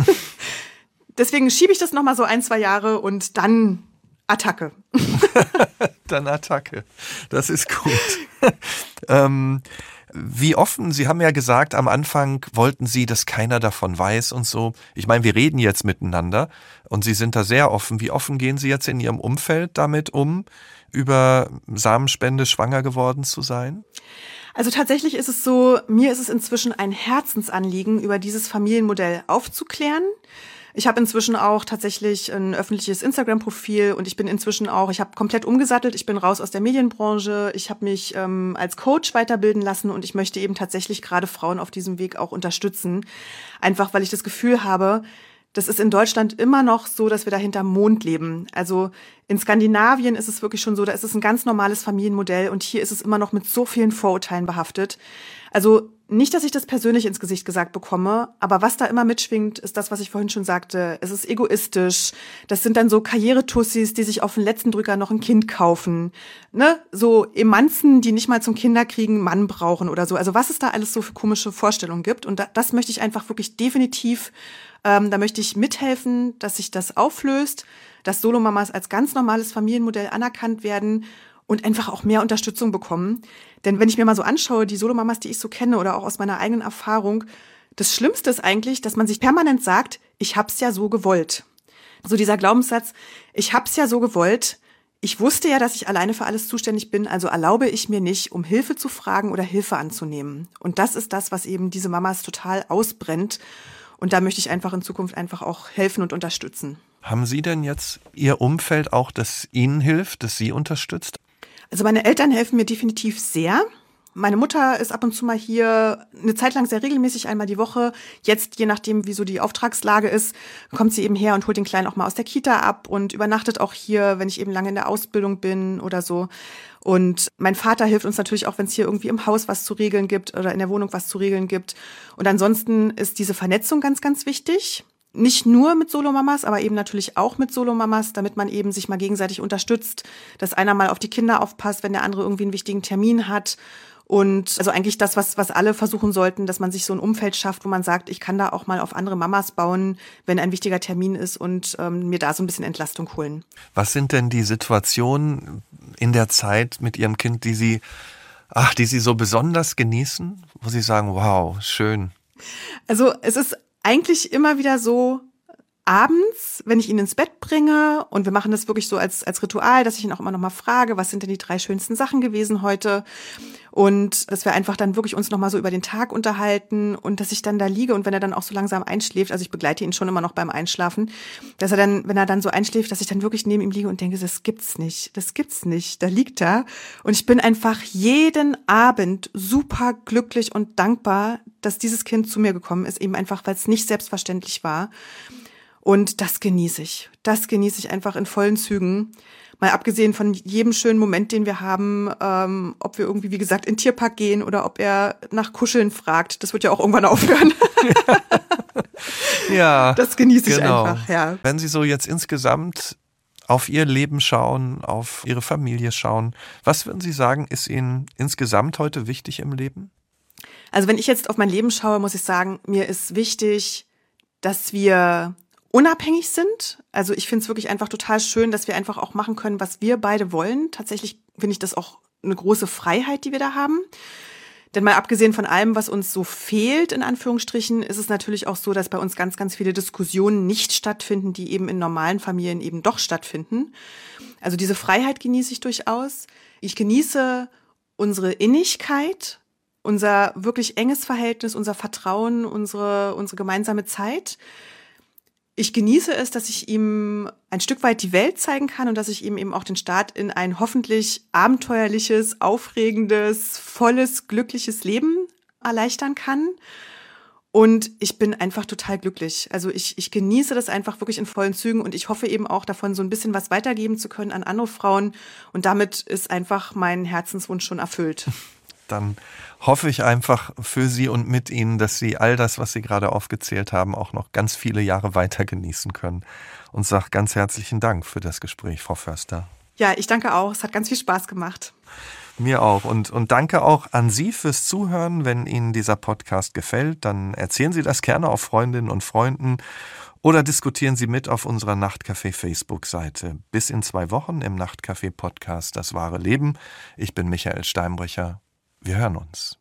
deswegen schiebe ich das nochmal so ein, zwei Jahre und dann Attacke. dann Attacke. Das ist gut. ähm, wie offen, Sie haben ja gesagt, am Anfang wollten Sie, dass keiner davon weiß und so. Ich meine, wir reden jetzt miteinander und Sie sind da sehr offen. Wie offen gehen Sie jetzt in Ihrem Umfeld damit um, über Samenspende schwanger geworden zu sein? Also tatsächlich ist es so, mir ist es inzwischen ein Herzensanliegen, über dieses Familienmodell aufzuklären. Ich habe inzwischen auch tatsächlich ein öffentliches Instagram-Profil und ich bin inzwischen auch, ich habe komplett umgesattelt, ich bin raus aus der Medienbranche, ich habe mich ähm, als Coach weiterbilden lassen und ich möchte eben tatsächlich gerade Frauen auf diesem Weg auch unterstützen. Einfach weil ich das Gefühl habe, das ist in Deutschland immer noch so, dass wir da hinterm Mond leben. Also in Skandinavien ist es wirklich schon so, da ist es ein ganz normales Familienmodell und hier ist es immer noch mit so vielen Vorurteilen behaftet. Also nicht, dass ich das persönlich ins Gesicht gesagt bekomme, aber was da immer mitschwingt, ist das, was ich vorhin schon sagte. Es ist egoistisch. Das sind dann so Karrieretussis, die sich auf den letzten Drücker noch ein Kind kaufen. Ne? So Emanzen, die nicht mal zum Kinderkriegen Mann brauchen oder so. Also was es da alles so für komische Vorstellungen gibt. Und da, das möchte ich einfach wirklich definitiv, ähm, da möchte ich mithelfen, dass sich das auflöst, dass Solomamas als ganz normales Familienmodell anerkannt werden und einfach auch mehr Unterstützung bekommen. Denn wenn ich mir mal so anschaue, die Solomamas, die ich so kenne oder auch aus meiner eigenen Erfahrung, das Schlimmste ist eigentlich, dass man sich permanent sagt, ich hab's ja so gewollt. So dieser Glaubenssatz, ich hab's ja so gewollt, ich wusste ja, dass ich alleine für alles zuständig bin, also erlaube ich mir nicht, um Hilfe zu fragen oder Hilfe anzunehmen. Und das ist das, was eben diese Mamas total ausbrennt. Und da möchte ich einfach in Zukunft einfach auch helfen und unterstützen. Haben Sie denn jetzt Ihr Umfeld auch, das Ihnen hilft, das Sie unterstützt? Also meine Eltern helfen mir definitiv sehr. Meine Mutter ist ab und zu mal hier eine Zeit lang sehr regelmäßig einmal die Woche. Jetzt, je nachdem, wie so die Auftragslage ist, kommt sie eben her und holt den Kleinen auch mal aus der Kita ab und übernachtet auch hier, wenn ich eben lange in der Ausbildung bin oder so. Und mein Vater hilft uns natürlich auch, wenn es hier irgendwie im Haus was zu regeln gibt oder in der Wohnung was zu regeln gibt. Und ansonsten ist diese Vernetzung ganz, ganz wichtig nicht nur mit Solomamas, aber eben natürlich auch mit Solomamas, damit man eben sich mal gegenseitig unterstützt, dass einer mal auf die Kinder aufpasst, wenn der andere irgendwie einen wichtigen Termin hat. Und also eigentlich das, was, was alle versuchen sollten, dass man sich so ein Umfeld schafft, wo man sagt, ich kann da auch mal auf andere Mamas bauen, wenn ein wichtiger Termin ist und ähm, mir da so ein bisschen Entlastung holen. Was sind denn die Situationen in der Zeit mit Ihrem Kind, die Sie, ach, die Sie so besonders genießen, wo Sie sagen, wow, schön? Also es ist eigentlich immer wieder so, abends, wenn ich ihn ins Bett bringe und wir machen das wirklich so als, als Ritual, dass ich ihn auch immer noch mal frage, was sind denn die drei schönsten Sachen gewesen heute? Und dass wir einfach dann wirklich uns noch mal so über den Tag unterhalten und dass ich dann da liege und wenn er dann auch so langsam einschläft, also ich begleite ihn schon immer noch beim Einschlafen, dass er dann, wenn er dann so einschläft, dass ich dann wirklich neben ihm liege und denke, das gibt's nicht, das gibt's nicht, da liegt er. Und ich bin einfach jeden Abend super glücklich und dankbar, dass dieses Kind zu mir gekommen ist, eben einfach, weil es nicht selbstverständlich war. Und das genieße ich. Das genieße ich einfach in vollen Zügen. Mal abgesehen von jedem schönen Moment, den wir haben, ähm, ob wir irgendwie, wie gesagt, in den Tierpark gehen oder ob er nach Kuscheln fragt. Das wird ja auch irgendwann aufhören. ja. Das genieße ich genau. einfach, ja. Wenn Sie so jetzt insgesamt auf Ihr Leben schauen, auf Ihre Familie schauen, was würden Sie sagen, ist Ihnen insgesamt heute wichtig im Leben? Also wenn ich jetzt auf mein Leben schaue, muss ich sagen, mir ist wichtig, dass wir unabhängig sind. Also ich finde es wirklich einfach total schön, dass wir einfach auch machen können, was wir beide wollen. Tatsächlich finde ich das auch eine große Freiheit, die wir da haben. Denn mal abgesehen von allem, was uns so fehlt, in Anführungsstrichen, ist es natürlich auch so, dass bei uns ganz, ganz viele Diskussionen nicht stattfinden, die eben in normalen Familien eben doch stattfinden. Also diese Freiheit genieße ich durchaus. Ich genieße unsere Innigkeit, unser wirklich enges Verhältnis, unser Vertrauen, unsere, unsere gemeinsame Zeit ich genieße es, dass ich ihm ein Stück weit die Welt zeigen kann und dass ich ihm eben auch den Start in ein hoffentlich abenteuerliches, aufregendes, volles, glückliches Leben erleichtern kann. Und ich bin einfach total glücklich. Also ich, ich genieße das einfach wirklich in vollen Zügen und ich hoffe eben auch davon so ein bisschen was weitergeben zu können an andere Frauen. Und damit ist einfach mein Herzenswunsch schon erfüllt. Dann hoffe ich einfach für Sie und mit Ihnen, dass Sie all das, was Sie gerade aufgezählt haben, auch noch ganz viele Jahre weiter genießen können. Und sage ganz herzlichen Dank für das Gespräch, Frau Förster. Ja, ich danke auch. Es hat ganz viel Spaß gemacht. Mir auch. Und, und danke auch an Sie fürs Zuhören. Wenn Ihnen dieser Podcast gefällt, dann erzählen Sie das gerne auf Freundinnen und Freunden oder diskutieren Sie mit auf unserer Nachtcafé Facebook-Seite. Bis in zwei Wochen im Nachtcafé Podcast Das wahre Leben. Ich bin Michael Steinbrecher. Wir hören uns.